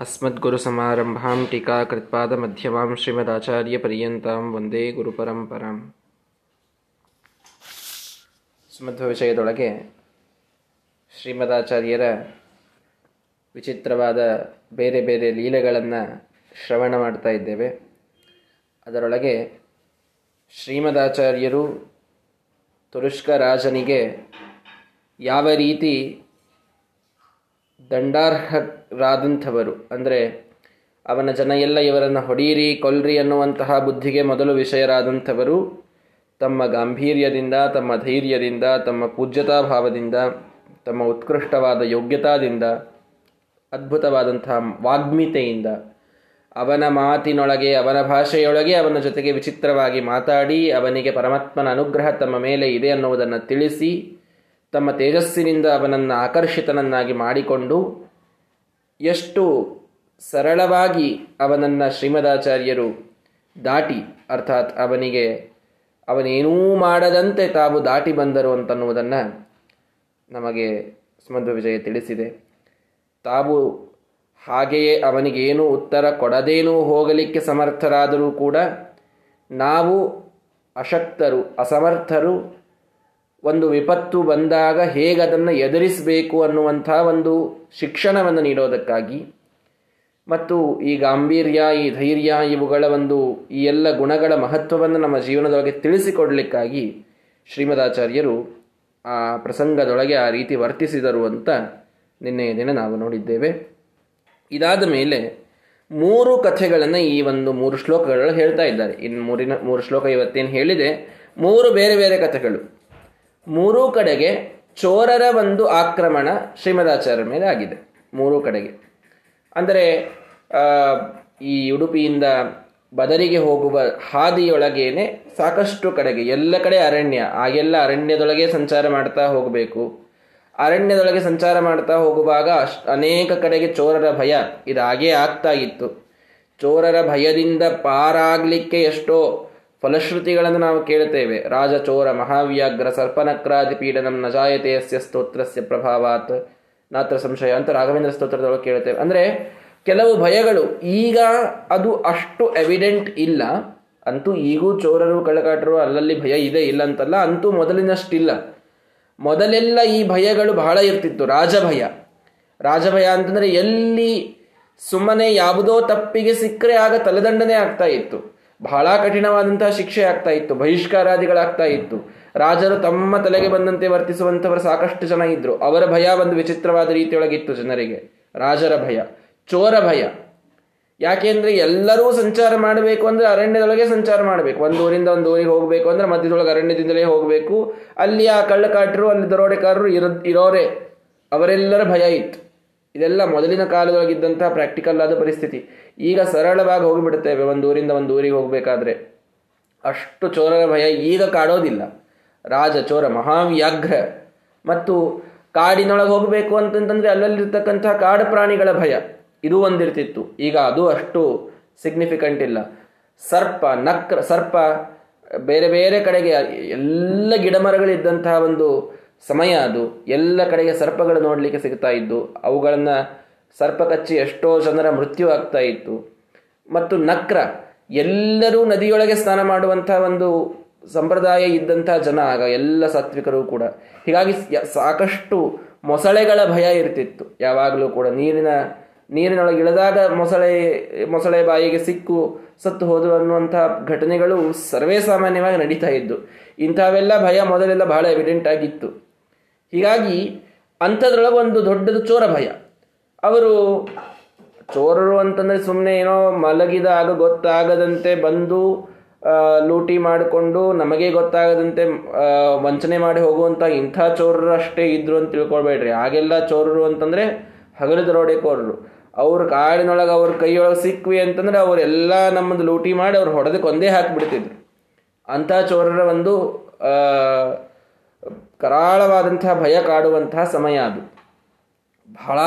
अस्मद्गुरुसमारम्भां टीकाकृत्पादमध्यमां श्रीमदाचार्यपर्यन्तां ವಂದೇ ಗುರುಪರಂಪರಾಂ ಸುಮಧ್ವ ವಿಷಯದೊಳಗೆ ಶ್ರೀಮದಾಚಾರ್ಯರ ವಿಚಿತ್ರವಾದ ಬೇರೆ ಬೇರೆ ಲೀಲೆಗಳನ್ನು ಶ್ರವಣ ಮಾಡ್ತಾ ಇದ್ದೇವೆ ಅದರೊಳಗೆ ಶ್ರೀಮದಾಚಾರ್ಯರು ತುರುಷ್ಕ ರಾಜನಿಗೆ ಯಾವ ರೀತಿ ದಂಡಾರ್ಹರಾದಂಥವರು. ಅಂದರೆ ಅವನ ಜನ ಎಲ್ಲ ಇವರನ್ನು ಹೊಡೀರಿ, ಕೊಲ್ರಿ ಅನ್ನುವಂತಹ ಬುದ್ಧಿಗೆ ಮೊದಲು ವಿಷಯರಾದಂಥವರು. ತಮ್ಮ ಗಾಂಭೀರ್ಯದಿಂದ, ತಮ್ಮ ಧೈರ್ಯದಿಂದ, ತಮ್ಮ ಪೂಜ್ಯತಾ ಭಾವದಿಂದ ತಮ್ಮ ಉತ್ಕೃಷ್ಟವಾದ ಯೋಗ್ಯತಾದಿಂದ, ಅದ್ಭುತವಾದಂತಹ ವಾಗ್ಮಿತೆಯಿಂದ ಅವನ ಮಾತಿನೊಳಗೆ, ಅವನ ಭಾಷೆಯೊಳಗೆ ಅವನ ಜೊತೆಗೆ ವಿಚಿತ್ರವಾಗಿ ಮಾತಾಡಿ ಅವನಿಗೆ ಪರಮಾತ್ಮನ ಅನುಗ್ರಹ ತಮ್ಮ ಮೇಲೆ ಇದೆ ಅನ್ನುವುದನ್ನು ತಿಳಿಸಿ ತಮ್ಮ ತೇಜಸ್ಸಿನಿಂದ ಅವನನ್ನು ಆಕರ್ಷಿತನನ್ನಾಗಿ ಮಾಡಿಕೊಂಡು ಎಷ್ಟು ಸರಳವಾಗಿ ಅವನನ್ನು ಶ್ರೀಮದಾಚಾರ್ಯರು ದಾಟಿ, ಅರ್ಥಾತ್ ಅವನಿಗೆ ಅವನೇನೂ ಮಾಡದಂತೆ ತಾವು ದಾಟಿ ಬಂದರು ಅಂತನ್ನುವುದನ್ನು ನಮಗೆ ಸುಮಧ್ವ ವಿಜಯ ತಿಳಿಸಿದೆ. ತಾವು ಹಾಗೆಯೇ ಅವನಿಗೇನು ಉತ್ತರ ಕೊಡದೇನೂ ಹೋಗಲಿಕ್ಕೆ ಸಮರ್ಥರಾದರೂ ಕೂಡ ನಾವು ಅಶಕ್ತರು, ಅಸಮರ್ಥರು ಒಂದು ವಿಪತ್ತು ಬಂದಾಗ ಹೇಗೆ ಅದನ್ನು ಎದುರಿಸಬೇಕು ಅನ್ನುವಂಥ ಒಂದು ಶಿಕ್ಷಣವನ್ನು ನೀಡೋದಕ್ಕಾಗಿ. ಮತ್ತು ಈ ಗಾಂಭೀರ್ಯ, ಈ ಧೈರ್ಯ ಇವುಗಳ ಒಂದು ಈ ಎಲ್ಲ ಗುಣಗಳ ಮಹತ್ವವನ್ನು ನಮ್ಮ ಜೀವನದೊಳಗೆ ತಿಳಿಸಿಕೊಡಲಿಕ್ಕಾಗಿ ಶ್ರೀಮದಾಚಾರ್ಯರು ಆ ಪ್ರಸಂಗದೊಳಗೆ ಆ ರೀತಿ ವರ್ತಿಸಿದರು ಅಂತ ನಿನ್ನೆಯ ದಿನ ನಾವು ನೋಡಿದ್ದೇವೆ. ಇದಾದ ಮೇಲೆ ಮೂರು ಕಥೆಗಳನ್ನು ಈ ಒಂದು ಮೂರು ಶ್ಲೋಕಗಳು ಹೇಳ್ತಾ ಇದ್ದಾರೆ. ಇನ್ನು ಮೂರಿನ ಮೂರು ಶ್ಲೋಕ ಇವತ್ತೇನು ಹೇಳಿದೆ? ಮೂರು ಬೇರೆ ಬೇರೆ ಕಥೆಗಳು. ಮೂರೂ ಕಡೆಗೆ ಚೋರರ ಒಂದು ಆಕ್ರಮಣ ಶ್ರೀಮದಾಚಾರ್ಯರ ಮೇಲೆ ಆಗಿದೆ. ಮೂರೂ ಕಡೆಗೆ. ಅಂದರೆ ಈ ಉಡುಪಿಯಿಂದ ಬದರಿಗೆ ಹೋಗುವ ಹಾದಿಯೊಳಗೇನೆ ಸಾಕಷ್ಟು ಕಡೆಗೆ, ಎಲ್ಲ ಕಡೆ ಅರಣ್ಯ, ಆಗೆಲ್ಲ ಅರಣ್ಯದೊಳಗೆ ಸಂಚಾರ ಮಾಡ್ತಾ ಹೋಗಬೇಕು. ಅರಣ್ಯದೊಳಗೆ ಸಂಚಾರ ಮಾಡ್ತಾ ಹೋಗುವಾಗ ಅನೇಕ ಕಡೆಗೆ ಚೋರರ ಭಯ, ಇದಾಗೇ ಆಗ್ತಾ ಇತ್ತು. ಚೋರರ ಭಯದಿಂದ ಪಾರಾಗಲಿಕ್ಕೆ ಎಷ್ಟೋ ಫಲಶ್ರುತಿಗಳನ್ನು ನಾವು ಕೇಳುತ್ತೇವೆ. ರಾಜ, ಚೋರ ಮಹಾವ್ಯಾಗ್ರ ಸರ್ಪನಕ್ರಾದಿ ಪೀಡನಂ ನಜಾಯತೆ ಅಸ್ಯ ಸ್ತೋತ್ರಸ್ಯ ಪ್ರಭಾವಾತ್. ನಾತ್ರ ಸಂಶಯ ಅಂತ ರಾಘವೇಂದ್ರ ಸ್ತೋತ್ರದೊಳಗೆ ಕೇಳುತ್ತೇವೆ. ಅಂದರೆ ಕೆಲವು ಭಯಗಳು, ಈಗ ಅದು ಅಷ್ಟು ಎವಿಡೆಂಟ್ ಇಲ್ಲ. ಅಂತೂ ಈಗೂ ಚೋರರು, ಕಳ್ಳಕಾಟರು ಅಲ್ಲಲ್ಲಿ ಭಯ ಇದೆ, ಇಲ್ಲ ಅಂತಲ್ಲ, ಅಂತೂ ಮೊದಲಿನಷ್ಟಿಲ್ಲ. ಮೊದಲೆಲ್ಲ ಈ ಭಯಗಳು ಬಹಳ ಇರ್ತಿತ್ತು, ರಾಜಭಯ. ರಾಜಭಯ ಅಂತಂದರೆ ಎಲ್ಲಿ ಸುಮ್ಮನೆ ಯಾವುದೋ ತಪ್ಪಿಗೆ ಸಿಕ್ಕರೆ ಆಗ ತಲೆದಂಡನೆ ಆಗ್ತಾ ಇತ್ತು. ಬಹಳ ಕಠಿಣವಾದಂತಹ ಶಿಕ್ಷೆ ಆಗ್ತಾ ಇತ್ತು, ಬಹಿಷ್ಕಾರಾದಿಗಳಾಗ್ತಾ ಇತ್ತು. ರಾಜರು ತಮ್ಮ ತಲೆಗೆ ಬಂದಂತೆ ವರ್ತಿಸುವಂಥವರು ಸಾಕಷ್ಟು ಜನ ಇದ್ರು. ಅವರ ಭಯ ಒಂದು ವಿಚಿತ್ರವಾದ ರೀತಿಯೊಳಗಿತ್ತು ಜನರಿಗೆ. ರಾಜರ ಭಯ, ಚೋರ ಭಯ. ಯಾಕೆಂದ್ರೆ ಎಲ್ಲರೂ ಸಂಚಾರ ಮಾಡಬೇಕು ಅಂದ್ರೆ ಅರಣ್ಯದೊಳಗೆ ಸಂಚಾರ ಮಾಡಬೇಕು. ಒಂದು ಊರಿಂದ ಒಂದು ಊರಿಗೆ ಹೋಗಬೇಕು ಅಂದ್ರೆ ಮಧ್ಯದೊಳಗೆ ಅರಣ್ಯದಿಂದಲೇ ಹೋಗಬೇಕು. ಅಲ್ಲಿ ಆ ಕಳ್ಳಕಾಟರು, ಅಲ್ಲಿ ದರೋಡೆಕಾರರು ಇರೋ, ಇರೋರೆ. ಅವರೆಲ್ಲರ ಭಯ ಇತ್ತು. ಇದೆಲ್ಲ ಮೊದಲಿನ ಕಾಲದೊಳಗಿದ್ದಂತಹ ಪ್ರಾಕ್ಟಿಕಲ್ ಆದ ಪರಿಸ್ಥಿತಿ. ಈಗ ಸರಳವಾಗಿ ಹೋಗಿಬಿಡುತ್ತೇವೆ, ಒಂದು ಊರಿಂದ ಒಂದು ಊರಿಗೆ ಹೋಗಬೇಕಾದ್ರೆ. ಅಷ್ಟು ಚೋರರ ಭಯ ಈಗ ಕಾಡೋದಿಲ್ಲ. ರಾಜ, ಚೋರ, ಮಹಾವ್ಯಾಘ್ರ. ಮತ್ತು ಕಾಡಿನೊಳಗೆ ಹೋಗಬೇಕು ಅಂತಂತಂದರೆ ಅಲ್ಲಲ್ಲಿರ್ತಕ್ಕಂಥ ಕಾಡು ಪ್ರಾಣಿಗಳ ಭಯ ಇದು ಒಂದಿರ್ತಿತ್ತು. ಈಗ ಅದು ಅಷ್ಟು ಸಿಗ್ನಿಫಿಕೆಂಟ್ ಇಲ್ಲ. ಸರ್ಪ, ನಕ್ರ, ಸರ್ಪ, ಬೇರೆ ಬೇರೆ ಕಡೆಗೆ ಎಲ್ಲ ಗಿಡಮರಗಳಿದ್ದಂತಹ ಒಂದು ಸಮಯ ಅದು. ಎಲ್ಲ ಕಡೆಗೆ ಸರ್ಪಗಳು ನೋಡಲಿಕ್ಕೆ ಸಿಗ್ತಾ ಇದ್ದು, ಅವುಗಳನ್ನು ಸರ್ಪ ಕಚ್ಚಿ ಎಷ್ಟೋ ಜನರ ಮೃತ್ಯು ಆಗ್ತಾ ಇತ್ತು. ಮತ್ತು ನಕ್ರ, ಎಲ್ಲರೂ ನದಿಯೊಳಗೆ ಸ್ನಾನ ಮಾಡುವಂಥ ಒಂದು ಸಂಪ್ರದಾಯ ಇದ್ದಂಥ ಜನ ಆಗ, ಎಲ್ಲ ಸಾತ್ವಿಕರು ಕೂಡ. ಹೀಗಾಗಿ ಸಾಕಷ್ಟು ಮೊಸಳೆಗಳ ಭಯ ಇರ್ತಿತ್ತು. ಯಾವಾಗಲೂ ಕೂಡ ನೀರಿನ, ನೀರಿನೊಳಗೆ ಇಳಿದಾಗ ಮೊಸಳೆ ಮೊಸಳೆ ಬಾಯಿಗೆ ಸಿಕ್ಕು, ಸತ್ತು ಹೋದು ಅನ್ನುವಂಥ ಘಟನೆಗಳು ಸರ್ವೇ ಸಾಮಾನ್ಯವಾಗಿ ನಡೀತಾ ಇದ್ದು. ಇಂಥವೆಲ್ಲ ಭಯ ಮೊದಲೆಲ್ಲ ಬಹಳ ಎವಿಡೆಂಟ್ ಆಗಿತ್ತು. ಹೀಗಾಗಿ ಅಂಥದ್ರೊಳಗೆ ಒಂದು ದೊಡ್ಡದು ಚೋರ ಭಯ. ಅವರು ಚೋರರು ಅಂತಂದರೆ ಸುಮ್ಮನೆ ಏನೋ ಮಲಗಿದಾಗ ಗೊತ್ತಾಗದಂತೆ ಬಂದು ಲೂಟಿ ಮಾಡಿಕೊಂಡು ನಮಗೆ ಗೊತ್ತಾಗದಂತೆ ವಂಚನೆ ಮಾಡಿ ಹೋಗುವಂಥ ಇಂಥ ಚೋರರು ಅಷ್ಟೇ ಇದ್ರು ಅಂತ ತಿಳ್ಕೊಳ್ಬೇಡ್ರಿ. ಆಗೆಲ್ಲ ಚೋರರು ಅಂತಂದರೆ ಹಗಲು ದರೋಡೆಕೋರರು ಅವ್ರ ಕಾಡಿನೊಳಗೆ ಅವ್ರ ಕೈಯೊಳಗೆ ಸಿಕ್ವಿ ಅಂತಂದ್ರೆ ಅವರೆಲ್ಲ ನಮ್ಮದು ಲೂಟಿ ಮಾಡಿ ಅವ್ರು ಹೊಡೆದಕ್ಕೆ ಒಂದೇ ಹಾಕಿಬಿಡ್ತಿದ್ರು. ಅಂಥ ಚೋರರ ಒಂದು ಕರಾಳವಾದಂತಹ ಭಯ ಕಾಡುವಂತಹ ಸಮಯ ಅದು. ಬಹಳ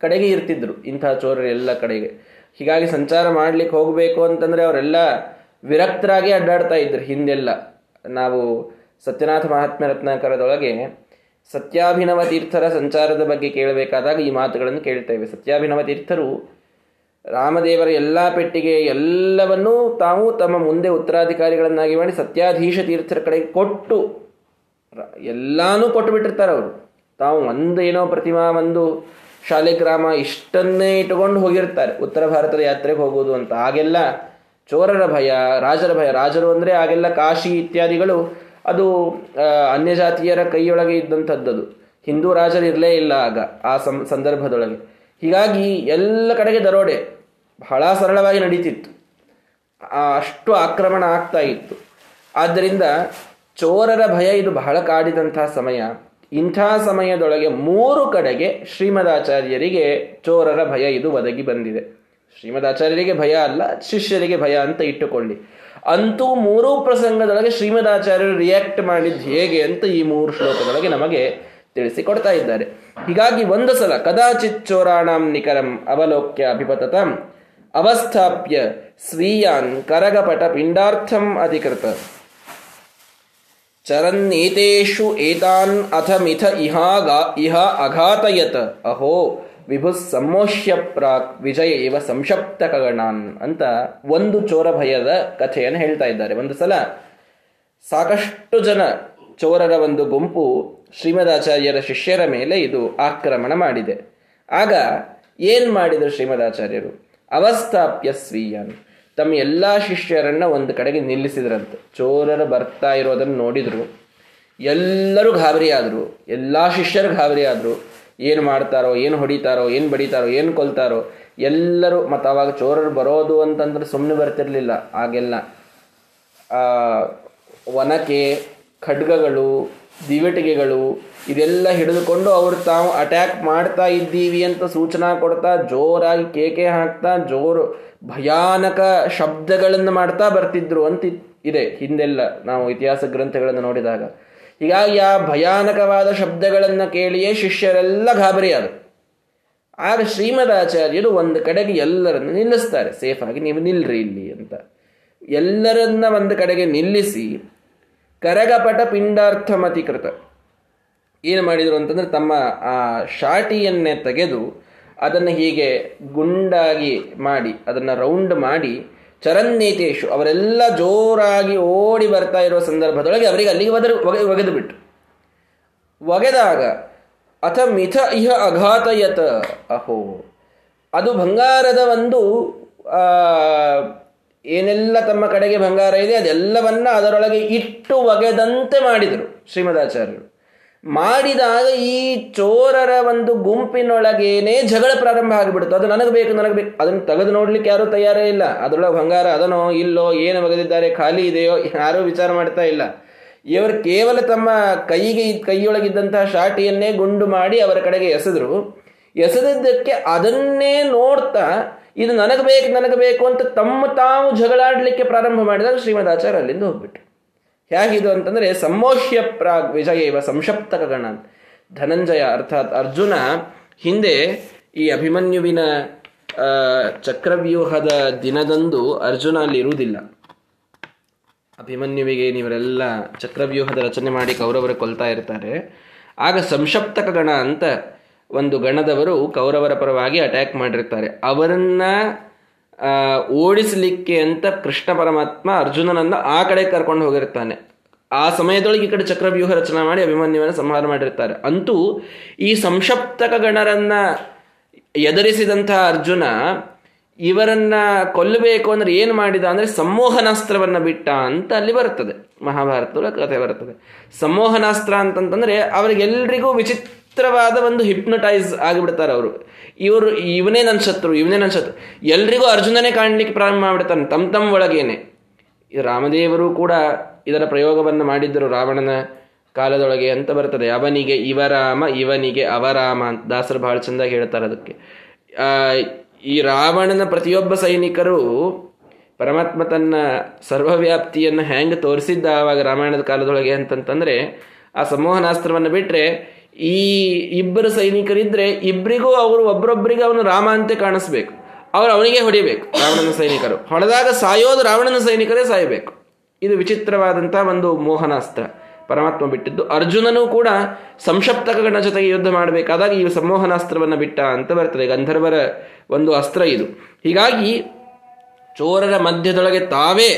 ಕಡೆಗೆ ಇರ್ತಿದ್ರು ಇಂಥ ಚೋರರು ಎಲ್ಲ ಕಡೆಗೆ. ಹೀಗಾಗಿ ಸಂಚಾರ ಮಾಡ್ಲಿಕ್ಕೆ ಹೋಗಬೇಕು ಅಂತಂದ್ರೆ ಅವರೆಲ್ಲ ವಿರಕ್ತರಾಗಿ ಅಡ್ಡಾಡ್ತಾ ಇದ್ರು ಹಿಂದೆಲ್ಲ. ನಾವು ಸತ್ಯನಾಥ ಮಹಾತ್ಮ ರತ್ನಾಕರದೊಳಗೆ ಸತ್ಯಾಭಿನವ ತೀರ್ಥರ ಸಂಚಾರದ ಬಗ್ಗೆ ಕೇಳಬೇಕಾದಾಗ ಈ ಮಾತುಗಳನ್ನು ಕೇಳ್ತೇವೆ. ಸತ್ಯಾಭಿನವ ತೀರ್ಥರು ರಾಮದೇವರ ಎಲ್ಲ ಪೆಟ್ಟಿಗೆ ಎಲ್ಲವನ್ನೂ ತಾವು ತಮ್ಮ ಮುಂದೆ ಉತ್ತರಾಧಿಕಾರಿಗಳನ್ನಾಗಿ ಮಾಡಿ ಸತ್ಯಾಧೀಶ ತೀರ್ಥರ ಕಡೆಗೆ ಕೊಟ್ಟು ಎಲ್ಲಾನು ಕೊಟ್ಟು ಬಿಟ್ಟಿರ್ತಾರೆ ಅವರು. ತಾವು ಒಂದು ಏನೋ ಪ್ರತಿಮಾ, ಒಂದು ಶಾಲೆ ಗ್ರಾಮ ಇಷ್ಟನ್ನೇ ಇಟ್ಟುಕೊಂಡು ಹೋಗಿರ್ತಾರೆ. ಉತ್ತರ ಭಾರತದ ಯಾತ್ರೆಗೆ ಹೋಗೋದು ಅಂತ. ಆಗೆಲ್ಲ ಚೋರರ ಭಯ, ರಾಜರ ಭಯ. ರಾಜರು ಅಂದರೆ ಆಗೆಲ್ಲ ಕಾಶಿ ಇತ್ಯಾದಿಗಳು. ಅದು ಅನ್ಯ ಜಾತಿಯರ ಕೈಯೊಳಗೆ ಇದ್ದಂಥದ್ದದು. ಹಿಂದೂ ರಾಜರು ಇರಲೇ ಇಲ್ಲ ಆಗ, ಆ ಸಂ, ಸಂದರ್ಭದೊಳಗೆ. ಹೀಗಾಗಿ ಎಲ್ಲ ಕಡೆಗೆ ದರೋಡೆ ಬಹಳ ಸರಳವಾಗಿ ನಡೀತಿತ್ತು. ಅಷ್ಟು ಆಕ್ರಮಣ ಆಗ್ತಾ ಇತ್ತು. ಆದ್ದರಿಂದ ಚೋರರ ಭಯ ಇದು ಬಹಳ ಕಾಡಿದಂತಹ ಸಮಯ. ಇಂಥ ಸಮಯದೊಳಗೆ ಮೂರು ಕಡೆಗೆ ಶ್ರೀಮದಾಚಾರ್ಯರಿಗೆ ಚೋರರ ಭಯ ಇದು ಒದಗಿ ಬಂದಿದೆ. ಶ್ರೀಮದಾಚಾರ್ಯರಿಗೆ ಭಯ ಅಲ್ಲ, ಶಿಷ್ಯರಿಗೆ ಭಯ ಅಂತ ಇಟ್ಟುಕೊಳ್ಳಿ. ಅಂತೂ ಮೂರೂ ಪ್ರಸಂಗದೊಳಗೆ ಶ್ರೀಮದಾಚಾರ್ಯರು ರಿಯಾಕ್ಟ್ ಮಾಡಿದ್ದು ಹೇಗೆ ಅಂತ ಈ ಮೂರು ಶ್ಲೋಕದೊಳಗೆ ನಮಗೆ ತಿಳಿಸಿಕೊಡ್ತಾ ಇದ್ದಾರೆ. ಹೀಗಾಗಿ ಒಂದು ಸಲ ಕದಾಚಿತ್ ಚೋರಾಣಂ ನಿಖರಂ ಅವಲೋಕ್ಯ ಅಭಿಪತತಂ ಅವಸ್ಥಾಪ್ಯ ಸ್ವೀಯಾನ್ ಕರಗಪಟ ಪಿಂಡಾರ್ಥಂ ಅಧಿಕೃತ. ಚರನ್ನೇತೇಷು ಏತಾನ್ ಅಥ ಮಿಥ ಇಹಾಗಾ ಇಹ ಅಘಾತಯತ ಅಹೋ ವಿಭು ಸಮೋಷ್ಯ ಪ್ರಾಕ್ ವಿಜಯ ಇವ ಸಂಶಪ್ತಕಗಣಾನ್ ಅಂತ ಒಂದು ಚೋರ ಭಯದ ಕಥೆಯನ್ನು ಹೇಳ್ತಾ ಇದ್ದಾರೆ. ಒಂದು ಸಲ ಸಾಕಷ್ಟು ಜನ ಚೋರರ ಒಂದು ಗುಂಪು ಶ್ರೀಮದಾಚಾರ್ಯರ ಶಿಷ್ಯರ ಮೇಲೆ ಇದು ಆಕ್ರಮಣ ಮಾಡಿದೆ. ಆಗ ಏನ್ ಮಾಡಿದರು ಶ್ರೀಮದಾಚಾರ್ಯರು? ಅವಸ್ಥಾಪ್ಯ ಸ್ವೀಯನ್ ತಮ್ಮ ಎಲ್ಲ ಶಿಷ್ಯರನ್ನು ಒಂದು ಕಡೆಗೆ ನಿಲ್ಲಿಸಿದ್ರಂತೆ. ಚೋರರು ಬರ್ತಾ ಇರೋದನ್ನು ನೋಡಿದರು. ಎಲ್ಲರೂ ಗಾಬರಿಯಾದರು. ಎಲ್ಲ ಶಿಷ್ಯರು ಗಾಬರಿಯಾದರು. ಏನು ಮಾಡ್ತಾರೋ, ಏನು ಹೊಡಿತಾರೋ, ಏನು ಬಡಿತಾರೋ, ಏನು ಕೊಲ್ತಾರೋ, ಎಲ್ಲರೂ ಮತ್ತು ಆವಾಗ ಚೋರರು ಬರೋದು ಅಂತಂದ್ರೆ ಸುಮ್ಮನೆ ಬರ್ತಿರಲಿಲ್ಲ. ಆಗೆಲ್ಲ ಒನಕೆ, ಖಡ್ಗಗಳು ದಿವಟಿಗೆಗಳು, ಇದೆಲ್ಲ ಹಿಡಿದುಕೊಂಡು ಅವರು ತಾವು ಅಟ್ಯಾಕ್ ಮಾಡ್ತಾ ಇದ್ದೀವಿ ಅಂತ ಸೂಚನಾ ಕೊಡ್ತಾ, ಜೋರಾಗಿ ಕೇಕೆ ಹಾಕ್ತಾ, ಜೋರು ಭಯಾನಕ ಶಬ್ದಗಳನ್ನು ಮಾಡ್ತಾ ಬರ್ತಿದ್ರು ಅಂತ ಇದೆ ಹಿಂದೆಲ್ಲ ನಾವು ಇತಿಹಾಸ ಗ್ರಂಥಗಳನ್ನು ನೋಡಿದಾಗ. ಹೀಗಾಗಿ ಆ ಭಯಾನಕವಾದ ಶಬ್ದಗಳನ್ನು ಕೇಳಿಯೇ ಶಿಷ್ಯರೆಲ್ಲ ಗಾಬರಿಯಾದರು. ಆಗ ಶ್ರೀಮದಾಚಾರ್ಯರು ಒಂದು ಕಡೆಗೆ ಎಲ್ಲರನ್ನು ನಿಲ್ಲಿಸ್ತಾರೆ. ಸೇಫಾಗಿ ನೀವು ನಿಲ್ರಿ ಇಲ್ಲಿ ಅಂತ. ಎಲ್ಲರನ್ನ ಒಂದು ಕಡೆಗೆ ನಿಲ್ಲಿಸಿ ಕರಗಪಟ ಪಿಂಡಾರ್ಥಮತಿಕೃತ. ಏನು ಮಾಡಿದರು ಅಂತಂದರೆ ತಮ್ಮ, ಆ, ಶಾಟಿಯನ್ನೇ ತೆಗೆದು ಅದನ್ನು ಹೀಗೆ ಗುಂಡಾಗಿ ಮಾಡಿ, ಅದನ್ನು ರೌಂಡ್ ಮಾಡಿ ಚರನ್ನೀತೇಶು ಅವರೆಲ್ಲ ಜೋರಾಗಿ ಓಡಿ ಬರ್ತಾ ಇರುವ ಸಂದರ್ಭದೊಳಗೆ ಅವರಿಗೆ ಅಲ್ಲಿಗೆ ಒದರು, ಒಗೆ, ಒಗೆದು ಬಿಟ್ಟು ಒಗೆದಾಗ, ಅಥ ಮಿಥ ಇಹ ಅಘಾತಯತ ಅಹೋ. ಅದು ಬಂಗಾರದ ಒಂದು ಏನೆಲ್ಲ ತಮ್ಮ ಕಡೆಗೆ ಬಂಗಾರ ಇದೆ ಅದೆಲ್ಲವನ್ನ ಅದರೊಳಗೆ ಇಟ್ಟು ಒಗೆದಂತೆ ಮಾಡಿದರು ಶ್ರೀಮದಾಚಾರ್ಯರು. ಮಾಡಿದಾಗ ಈ ಚೋರರ ಒಂದು ಗುಂಪಿನೊಳಗೇನೆ ಜಗಳ ಪ್ರಾರಂಭ ಆಗಿಬಿಡುತ್ತೆ ಅದು ನನಗೆ ಬೇಕು ನನಗೆ ಬೇಕು. ಅದನ್ನು ತೆಗೆದು ನೋಡ್ಲಿಕ್ಕೆ ಯಾರೂ ತಯಾರೇ ಇಲ್ಲ. ಅದರೊಳಗೆ ಬಂಗಾರ ಅದನೋ ಇಲ್ಲೋ ಏನು ಒಗೆದಿದ್ದಾರೆ, ಖಾಲಿ ಇದೆಯೋ ಯಾರೂ ವಿಚಾರ ಮಾಡ್ತಾ ಇಲ್ಲ. ಇವರು ಕೇವಲ ತಮ್ಮ ಕೈಗೆ ಕೈಯೊಳಗಿದ್ದಂತಹ ಶಾಟಿಯನ್ನೇ ಗುಂಡು ಮಾಡಿ ಅವರ ಕಡೆಗೆ ಎಸೆದ್ರು. ಎಸೆದಿದ್ದಕ್ಕೆ ಅದನ್ನೇ ನೋಡ್ತಾ ಇದು ನನಗೆ ಬೇಕು ನನಗೆ ಬೇಕು ಅಂತ ತಮ್ಮ ತಾವು ಜಗಳಾಡಲಿಕ್ಕೆ ಪ್ರಾರಂಭ ಮಾಡಿದಾಗ ಶ್ರೀಮದಾಚಾರ್ಯ ಅಲ್ಲಿಂದ ಹೋಗ್ಬಿಟ್ಟು ಹೇಗಿದು ಅಂತಂದರೆ, ಸಮೋಹ್ಯ ಪ್ರಾಗ್ ವಿಜಯ ಇವ ಸಂಶಪ್ತಕ ಗಣ ಧನಂಜಯ ಅರ್ಥಾತ್ ಅರ್ಜುನ ಹಿಂದೆ ಈ ಅಭಿಮನ್ಯುವಿನ ಚಕ್ರವ್ಯೂಹದ ದಿನದಂದು ಅರ್ಜುನ ಅಲ್ಲಿ ಇರುವುದಿಲ್ಲ. ಅಭಿಮನ್ಯುವಿಗೆ ನೀವರೆಲ್ಲ ಚಕ್ರವ್ಯೂಹದ ರಚನೆ ಮಾಡಿ ಕೌರವರು ಕೊಲ್ತಾ ಇರ್ತಾರೆ. ಆಗ ಸಂಶಪ್ತಕ ಗಣ ಅಂತ ಒಂದು ಗಣದವರು ಕೌರವರ ಪರವಾಗಿ ಅಟ್ಯಾಕ್ ಮಾಡಿರ್ತಾರೆ. ಅವರನ್ನ ಓಡಿಸಲಿಕ್ಕೆ ಅಂತ ಕೃಷ್ಣ ಪರಮಾತ್ಮ ಅರ್ಜುನನನ್ನು ಆ ಕಡೆ ಕರ್ಕೊಂಡು ಹೋಗಿರ್ತಾನೆ. ಆ ಸಮಯದೊಳಗೆ ಈ ಕಡೆ ಚಕ್ರವ್ಯೂಹ ರಚನೆ ಮಾಡಿ ಅಭಿಮನ್ಯುವನ್ನು ಸಂಹಾರ ಮಾಡಿರ್ತಾರೆ. ಅಂತೂ ಈ ಸಂಶಪ್ತಕ ಗಣರನ್ನ ಎದುರಿಸಿದಂತಹ ಅರ್ಜುನ ಇವರನ್ನ ಕೊಲ್ಲಬೇಕು ಅಂದ್ರೆ ಏನು ಮಾಡಿದ ಅಂದ್ರೆ ಸಂಮೋಹನಾಸ್ತ್ರವನ್ನು ಬಿಟ್ಟ ಅಂತ ಅಲ್ಲಿ ಬರುತ್ತದೆ ಮಹಾಭಾರತದ ಕಥೆ ಬರ್ತದೆ. ಸಂಮೋಹನಾಸ್ತ್ರ ಅಂತಂತಂದ್ರೆ ಅವರಿಗೆಲ್ರಿಗೂ ವಿಚಿತ್ರವಾದ ಒಂದು ಹಿಪ್ನಟೈಸ್ ಆಗಿಬಿಡ್ತಾರೆ ಅವರು. ಇವರು, ಇವನೇ ನನ್ನ ಶತ್ರು, ಇವನೇ ನನ್ನ ಶತ್ರು. ಎಲ್ರಿಗೂ ಅರ್ಜುನನೇ ಕಾಣಲಿಕ್ಕೆ ಪ್ರಾರಂಭ ಮಾಡಿಬಿಡ್ತಾನೆ ತಮ್ಮ ತಮ್ಮ ಒಳಗೇನೆ. ರಾಮದೇವರು ಕೂಡ ಇದರ ಪ್ರಯೋಗವನ್ನು ಮಾಡಿದ್ದರು ರಾವಣನ ಕಾಲದೊಳಗೆ ಅಂತ ಬರ್ತದೆ. ಅವನಿಗೆ ಇವರಾಮ, ಇವನಿಗೆ ಅವರಾಮ ಅಂತ ದಾಸರು ಬಹಳ ಚೆಂದಾಗಿ ಹೇಳ್ತಾರೆ ಅದಕ್ಕೆ. ಈ ರಾವಣನ ಪ್ರತಿಯೊಬ್ಬ ಸೈನಿಕರು ಪರಮಾತ್ಮ ತನ್ನ ಸರ್ವವ್ಯಾಪ್ತಿಯನ್ನು ಹೆಂಗೆ ತೋರಿಸಿದ್ದ ಆವಾಗ ರಾಮಾಯಣದ ಕಾಲದೊಳಗೆ ಅಂತಂತಂದರೆ ಆ ಸಂಮೋಹನಾಸ್ತ್ರವನ್ನು ಬಿಟ್ರೆ ಈ ಇಬ್ಬರು ಸೈನಿಕರಿದ್ರೆ ಇಬ್ಬರಿಗೂ ಅವರು ಒಬ್ಬರೊಬ್ಬರಿಗೆ ಅವನು ರಾಮ ಅಂತೆ ಕಾಣಿಸ್ಬೇಕು. ಅವರು ಅವನಿಗೆ ಹೊಡಿಬೇಕು, ರಾವಣನ ಸೈನಿಕರು. ಹೊಡೆದಾಗ ಸಾಯೋದು ರಾವಣನ ಸೈನಿಕರೇ ಸಾಯಬೇಕು. ಇದು ವಿಚಿತ್ರವಾದಂತಹ ಒಂದು ಮೋಹನಾಸ್ತ್ರ. ಪರಮಾತ್ಮ ಬಿಟ್ಟಿದ್ದು. ಅರ್ಜುನನೂ ಕೂಡ ಸಂಶಪ್ತಕಗಳ ಜೊತೆಗೆ ಯುದ್ಧ ಮಾಡಬೇಕಾದಾಗ ಈ ಸಂಮೋಹನಾಸ್ತ್ರವನ್ನು ಬಿಟ್ಟ ಅಂತ ಬರ್ತದೆ. ಗಂಧರ್ವರ ಒಂದು ಅಸ್ತ್ರ ಇದು. ಹೀಗಾಗಿ ಚೋರರ ಮಧ್ಯದೊಳಗೆ ತಾವೇ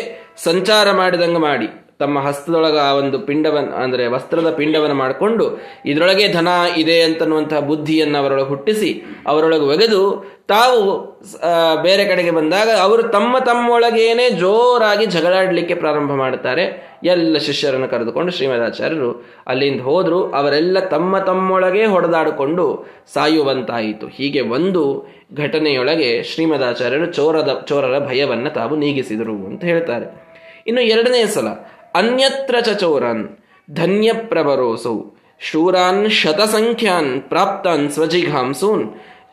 ಸಂಚಾರ ಮಾಡಿದಂಗೆ ಮಾಡಿ. ತಮ್ಮ ಹಸ್ತದೊಳಗ ಆ ಒಂದು ಪಿಂಡವನ್ನು ಅಂದರೆ ವಸ್ತ್ರದ ಪಿಂಡವನ್ನು ಮಾಡಿಕೊಂಡು, ಇದರೊಳಗೆ ಧನ ಇದೆ ಅಂತನ್ನುವಂತಹ ಬುದ್ಧಿಯನ್ನು ಅವರೊಳಗೆ ಹುಟ್ಟಿಸಿ, ಅವರೊಳಗೆ ಒಗೆದು, ತಾವು ಬೇರೆ ಕಡೆಗೆ ಬಂದಾಗ ಅವರು ತಮ್ಮ ತಮ್ಮೊಳಗೇನೆ ಜೋರಾಗಿ ಜಗಳಾಡಲಿಕ್ಕೆ ಪ್ರಾರಂಭ ಮಾಡುತ್ತಾರೆ. ಎಲ್ಲ ಶಿಷ್ಯರನ್ನು ಕರೆದುಕೊಂಡು ಶ್ರೀಮದಾಚಾರ್ಯರು ಅಲ್ಲಿಂದ ಹೋದರು. ಅವರೆಲ್ಲ ತಮ್ಮ ತಮ್ಮೊಳಗೆ ಹೊಡೆದಾಡಿಕೊಂಡು ಸಾಯುವಂತಾಯಿತು. ಹೀಗೆ ಒಂದು ಘಟನೆಯೊಳಗೆ ಶ್ರೀಮದಾಚಾರ್ಯರು ಚೋರದ, ಚೋರರ ಭಯವನ್ನು ತಾವು ನೀಗಿಸಿದರು ಅಂತ ಹೇಳ್ತಾರೆ. ಇನ್ನು ಎರಡನೇ ಸಲ ಅನ್ಯತ್ರ ಚ ಚೋರನ್ ಧನ್ಯಪ್ರವರೋಸೌ ಶೂರಾನ್ ಶತಸಂಖ್ಯಾನ್ ಪ್ರಾಪ್ತಾನ್ ಸ್ವಜಿಘಾಂಸೂನ್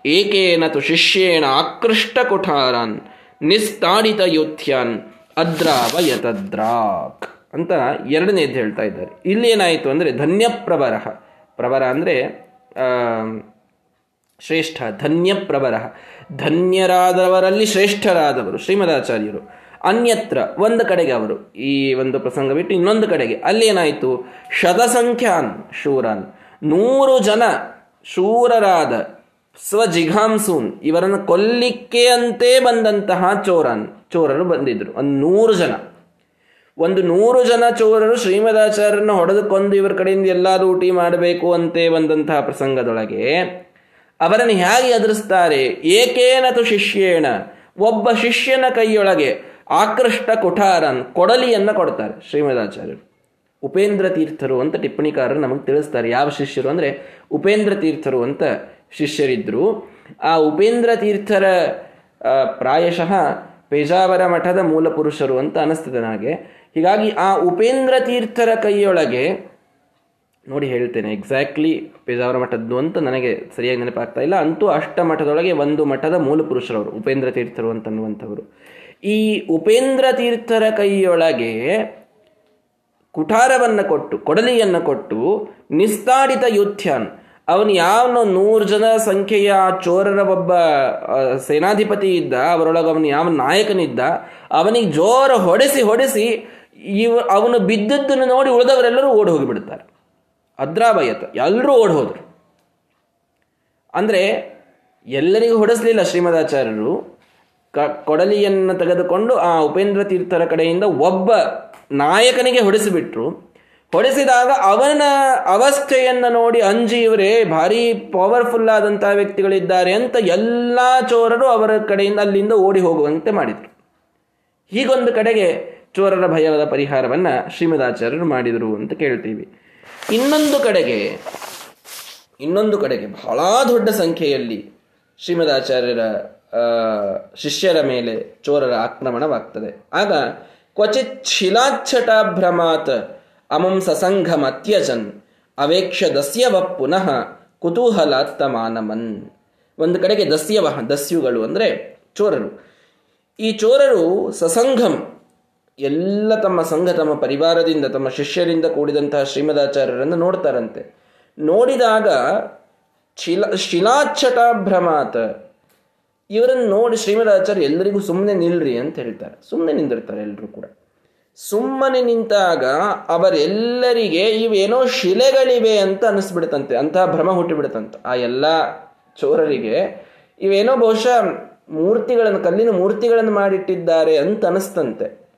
ಏಕೇನ ತು ಶಿಷ್ಯೇಣ ಆಕೃಷ್ಟ ಕುಠಾರಾನ್, ನಿಸ್ತಾಡಿತ ಯೋಥ್ಯಾನ್ ಅದ್ರಾವಯತದ್ರಾಕ್. ಅಂತ ಎರಡನೇದು ಹೇಳ್ತಾ ಇದ್ದಾರೆ. ಇಲ್ಲಿ ಏನಾಯಿತು ಅಂದರೆ ಧನ್ಯಪ್ರವರ ಪ್ರವರ ಅಂದರೆ ಶ್ರೇಷ್ಠ ಧನ್ಯಪ್ರವರ ಧನ್ಯರಾದವರಲ್ಲಿ ಶ್ರೇಷ್ಠರಾದವರು ಶ್ರೀಮದಾಚಾರ್ಯರು. ಅನ್ಯತ್ರ ಒಂದು ಕಡೆಗೆ ಅವರು ಈ ಒಂದು ಪ್ರಸಂಗ ಬಿಟ್ಟು ಇನ್ನೊಂದು ಕಡೆಗೆ. ಅಲ್ಲಿ ಏನಾಯಿತು ಶತಸಂಖ್ಯಾನ್ ಶೂರನ್. ನೂರು ಜನ ಶೂರರಾದ ಸ್ವಜಿಘಾಂಸೂನ್ ಇವರನ್ನು ಕೊಲ್ಲಿಕ್ಕೆ ಅಂತೇ ಬಂದಂತಹ ಚೋರನ್, ಚೋರರು ಬಂದಿದ್ರು. ಒಂದು ನೂರು ಜನ. ಒಂದು ನೂರು ಜನ ಚೋರರು ಶ್ರೀಮದಾಚಾರ್ಯರನ್ನು ಹೊಡೆದುಕೊಂಡು ಇವರ ಕಡೆಯಿಂದ ಎಲ್ಲಾದರೂ ಊಟಿ ಮಾಡಬೇಕು ಅಂತೆ ಬಂದಂತಹ ಪ್ರಸಂಗದೊಳಗೆ ಅವರನ್ನು ಹೇಗೆ ಎದುರಿಸ್ತಾರೆ? ಏಕೇನತು ಶಿಷ್ಯೇಣ. ಒಬ್ಬ ಶಿಷ್ಯನ ಕೈಯೊಳಗೆ ಆಕೃಷ್ಟ ಕೊಠಾರನ್ ಕೊಡಲಿಯನ್ನು ಕೊಡ್ತಾರೆ ಶ್ರೀಮದಾಚಾರ್ಯರು. ಉಪೇಂದ್ರ ತೀರ್ಥರು ಅಂತ ಟಿಪ್ಪಣಿಕಾರರು ನಮಗೆ ತಿಳಿಸ್ತಾರೆ. ಯಾವ ಶಿಷ್ಯರು ಅಂದರೆ ಉಪೇಂದ್ರ ತೀರ್ಥರು ಅಂತ ಶಿಷ್ಯರಿದ್ದರು ಆ ಉಪೇಂದ್ರ ತೀರ್ಥರ ಪ್ರಾಯಶಃ ಪೇಜಾವರ ಮಠದ ಮೂಲ ಪುರುಷರು ಅಂತ ಅನಿಸ್ತದೆ ನನಗೆ. ಹೀಗಾಗಿ ಆ ಉಪೇಂದ್ರ ತೀರ್ಥರ ಕೈಯೊಳಗೆ, ನೋಡಿ ಹೇಳ್ತೇನೆ ಎಕ್ಸಾಕ್ಟ್ಲಿ ಪೇಜಾವರ ಮಠದ್ದು ಅಂತ ನನಗೆ ಸರಿಯಾಗಿ ನೆನಪಾಗ್ತಾ ಇಲ್ಲ. ಅಂತೂ ಅಷ್ಟ ಮಠದೊಳಗೆ ಒಂದು ಮಠದ ಮೂಲ ಪುರುಷರವರು ಉಪೇಂದ್ರ ತೀರ್ಥರು ಅಂತನ್ನುವಂಥವರು ಈ ಉಪೇಂದ್ರ ತೀರ್ಥರ ಕೈಯೊಳಗೆ ಕುಠಾರವನ್ನು ಕೊಟ್ಟು, ಕೊಡಲಿಯನ್ನು ಕೊಟ್ಟು ನಿಸ್ತಾಡಿತ ಯುದ್ಧನ್ ಅವನು ಯಾವನು ನೂರು ಜನ ಸಂಖ್ಯೆಯ ಚೋರರ ಒಬ್ಬ ಸೇನಾಧಿಪತಿ ಇದ್ದ, ಅವರೊಳಗೆ ಅವನು ಯಾವ ನಾಯಕನಿದ್ದ, ಅವನಿಗೆ ಜೋರ ಹೊಡೆಸಿ ಹೊಡೆಸಿ ಇವ, ಅವನು ಬಿದ್ದದ್ದನ್ನು ನೋಡಿ ಉಳಿದವರೆಲ್ಲರೂ ಓಡಿ ಹೋಗಿಬಿಡ್ತಾರೆ. ಅದ್ರಾಭಯತ ಎಲ್ಲರೂ ಓಡಿ ಹೋದರು. ಅಂದರೆ ಎಲ್ಲರಿಗೂ ಹೊಡೆಸಲಿಲ್ಲ ಶ್ರೀಮದಾಚಾರ್ಯರು ಕ, ಕೊಡಲಿಯನ್ನು ತೆಗೆದುಕೊಂಡು ಆ ಉಪೇಂದ್ರ ತೀರ್ಥರ ಕಡೆಯಿಂದ ಒಬ್ಬ ನಾಯಕನಿಗೆ ಹೊಡೆಸಿಬಿಟ್ರು. ಹೊಡೆಸಿದಾಗ ಅವನ ಅವಸ್ಥೆಯನ್ನು ನೋಡಿ ಅಂಜಿ ಇವರೇ, ಭಾರಿ ಪವರ್ಫುಲ್ ಆದಂತಹ ವ್ಯಕ್ತಿಗಳಿದ್ದಾರೆ ಅಂತ ಎಲ್ಲ ಚೋರರು ಅವರ ಕಡೆಯಿಂದ ಅಲ್ಲಿಂದ ಓಡಿ ಹೋಗುವಂತೆ ಮಾಡಿದರು. ಹೀಗೊಂದು ಕಡೆಗೆ ಚೋರರ ಭಯದ ಪರಿಹಾರವನ್ನು ಶ್ರೀಮದಾಚಾರ್ಯರು ಮಾಡಿದರು ಅಂತ ಕೇಳ್ತೀವಿ. ಇನ್ನೊಂದು ಕಡೆಗೆ ಇನ್ನೊಂದು ಕಡೆಗೆ ಬಹಳ ದೊಡ್ಡ ಸಂಖ್ಯೆಯಲ್ಲಿ ಶ್ರೀಮದಾಚಾರ್ಯರ ಶಿಷ್ಯರ ಮೇಲೆ ಚೋರರ ಆಕ್ರಮಣವಾಗ್ತದೆ. ಆಗ ಕ್ವಚಿತ್ ಶಿಲಾಚ್ಛಟಾಭ್ರಮಾತ್ ಅಮಂ ಸಸಂಘಮತ್ಯಜನ್ ಅವೇಕ್ಷ ದಸ್ಯವ ಪುನಃ ಕುತೂಹಲಾತ್ತಮಾನಮನ್. ಒಂದು ಕಡೆಗೆ ದಸ್ಯವ, ದಸ್ಯುಗಳು ಅಂದರೆ ಚೋರರು. ಈ ಚೋರರು ಸಸಂಘಂ, ಎಲ್ಲ ತಮ್ಮ ಸಂಘ, ತಮ್ಮ ಪರಿವಾರದಿಂದ, ತಮ್ಮ ಶಿಷ್ಯರಿಂದ ಕೂಡಿದಂತಹ ಶ್ರೀಮದಾಚಾರ್ಯರನ್ನು ನೋಡ್ತಾರಂತೆ. ನೋಡಿದಾಗ ಶಿಲಾ, ಶಿಲಾಚ್ಛಟಾಭ್ರಮಾತ್ ಇವರನ್ನು ನೋಡಿ ಶ್ರೀಮದಾಚಾರ್ಯ ಎಲ್ಲರಿಗೂ ಸುಮ್ಮನೆ ನಿಲ್ರಿ ಅಂತ ಹೇಳ್ತಾರೆ. ಸುಮ್ಮನೆ ನಿಂದಿರ್ತಾರೆ ಎಲ್ಲರೂ ಕೂಡ. ಸುಮ್ಮನೆ ನಿಂತಾಗ ಅವರೆಲ್ಲರಿಗೆ ಇವೇನೋ ಶಿಲೆಗಳಿವೆ ಅಂತ ಅನಿಸ್ಬಿಡುತ್ತಂತೆ ಅಂತಹ ಭ್ರಮ ಹುಟ್ಟಿಬಿಡುತ್ತಂತೆ ಆ ಎಲ್ಲ ಚೋರರಿಗೆ ಇವೇನೋ ಬಹುಶಃ ಮೂರ್ತಿಗಳನ್ನು, ಕಲ್ಲಿನ ಮೂರ್ತಿಗಳನ್ನು ಮಾಡಿಟ್ಟಿದ್ದಾರೆ ಅಂತ ಅನಿಸ್ತಂತೆ.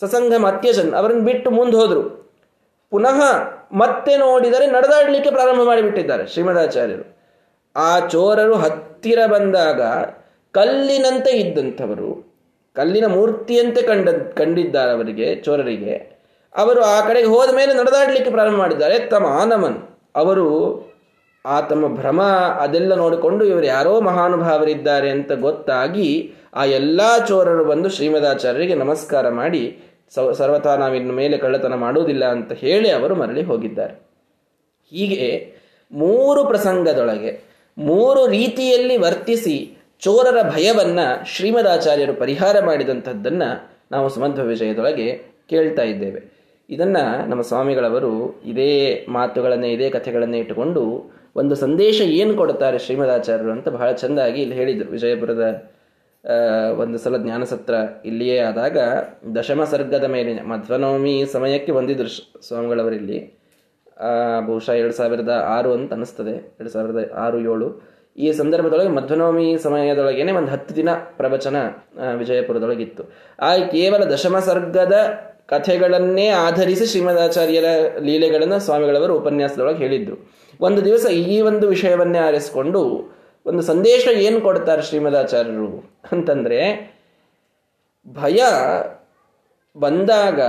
ಸಸಂಗ ಅತ್ಯಜನ್ ಅವರನ್ನು ಬಿಟ್ಟು ಮುಂದೆ ಹೋದರು. ಪುನಃ ಮತ್ತೆ ನೋಡಿದರೆ ನಡೆದಾಡಲಿಕ್ಕೆ ಪ್ರಾರಂಭ ಮಾಡಿಬಿಟ್ಟಿದ್ದಾರೆ ಶ್ರೀಮದಾಚಾರ್ಯರು. ಆ ಚೋರರು ಹತ್ತಿರ ಬಂದಾಗ ಕಲ್ಲಿನಂತೆ ಇದ್ದಂಥವರು, ಕಲ್ಲಿನ ಮೂರ್ತಿಯಂತೆ ಕಂಡ, ಕಂಡಿದ್ದಾರೆ ಅವರಿಗೆ, ಚೋರರಿಗೆ. ಅವರು ಆ ಕಡೆಗೆ ಹೋದ ಮೇಲೆ ನಡೆದಾಡಲಿಕ್ಕೆ ಪ್ರಾರಂಭ ಮಾಡಿದ್ದಾರೆ, ತಮ್ಮ ಆನಮನ್. ಅವರು, ಆ ತಮ್ಮ ಭ್ರಮ ಅದೆಲ್ಲ ನೋಡಿಕೊಂಡು ಇವರು ಯಾರೋ ಮಹಾನುಭಾವರಿದ್ದಾರೆ ಅಂತ ಗೊತ್ತಾಗಿ ಆ ಎಲ್ಲ ಚೋರರು ಬಂದು ಶ್ರೀಮದಾಚಾರ್ಯರಿಗೆ ನಮಸ್ಕಾರ ಮಾಡಿ ಸರ್ವತಾ ನಾವಿನ್ನು ಮೇಲೆ ಕಳ್ಳತನ ಮಾಡುವುದಿಲ್ಲ ಅಂತ ಹೇಳಿ ಅವರು ಮರಳಿ ಹೋಗಿದ್ದಾರೆ. ಹೀಗೆ ಮೂರು ಪ್ರಸಂಗದೊಳಗೆ ಮೂರು ರೀತಿಯಲ್ಲಿ ವರ್ತಿಸಿ ಚೋರರ ಭಯವನ್ನು ಶ್ರೀಮದಾಚಾರ್ಯರು ಪರಿಹಾರ ಮಾಡಿದಂಥದ್ದನ್ನು ನಾವು ಸುಮಧ್ವ ವಿಜಯದೊಳಗೆ ಕೇಳ್ತಾ ಇದ್ದೇವೆ. ಇದನ್ನು ನಮ್ಮ ಸ್ವಾಮಿಗಳವರು ಇದೇ ಮಾತುಗಳನ್ನು, ಇದೇ ಕಥೆಗಳನ್ನೇ ಇಟ್ಟುಕೊಂಡು ಒಂದು ಸಂದೇಶ ಏನು ಕೊಡ್ತಾರೆ ಶ್ರೀಮದಾಚಾರ್ಯರು ಅಂತ ಬಹಳ ಚೆಂದಾಗಿ ಇಲ್ಲಿ ಹೇಳಿದರು. ವಿಜಯಪುರದ ಒಂದು ಸಲ ಜ್ಞಾನಸತ್ರ ಇಲ್ಲಿಯೇ ಆದಾಗ ದಶಮ ಸರ್ಗದ ಮೇಲಿನ ಮಧ್ವನವಮಿ ಸಮಯಕ್ಕೆ ಬಂದಿದ್ರು ಸ್ವಾಮಿಗಳವರಿಲ್ಲಿ. ಬಹುಶಃ ಎರಡು ಸಾವಿರದ ಆರು ಅಂತ ಅನಿಸ್ತದೆ ಎರಡು ಸಾವಿರದ ಆರು, ಏಳು. ಈ ಸಂದರ್ಭದೊಳಗೆ ಮಧ್ವನವಮಿ ಸಮಯದೊಳಗೇನೆ ಒಂದು ಹತ್ತು ದಿನ ಪ್ರವಚನ ವಿಜಯಪುರದೊಳಗಿತ್ತು. ಆ ಕೇವಲ ದಶಮ ಸರ್ಗದ ಕಥೆಗಳನ್ನೇ ಆಧರಿಸಿ ಶ್ರೀಮದಾಚಾರ್ಯರ ಲೀಲೆಗಳನ್ನು ಸ್ವಾಮಿಗಳವರು ಉಪನ್ಯಾಸದೊಳಗೆ ಹೇಳಿದ್ರು. ಒಂದು ದಿವಸ ಈ ಒಂದು ವಿಷಯವನ್ನೇ ಆರಿಸಿಕೊಂಡು ಒಂದು ಸಂದೇಶ ಏನು ಕೊಡ್ತಾರೆ ಶ್ರೀಮದಾಚಾರ್ಯರು ಅಂತಂದರೆ, ಭಯ ಬಂದಾಗ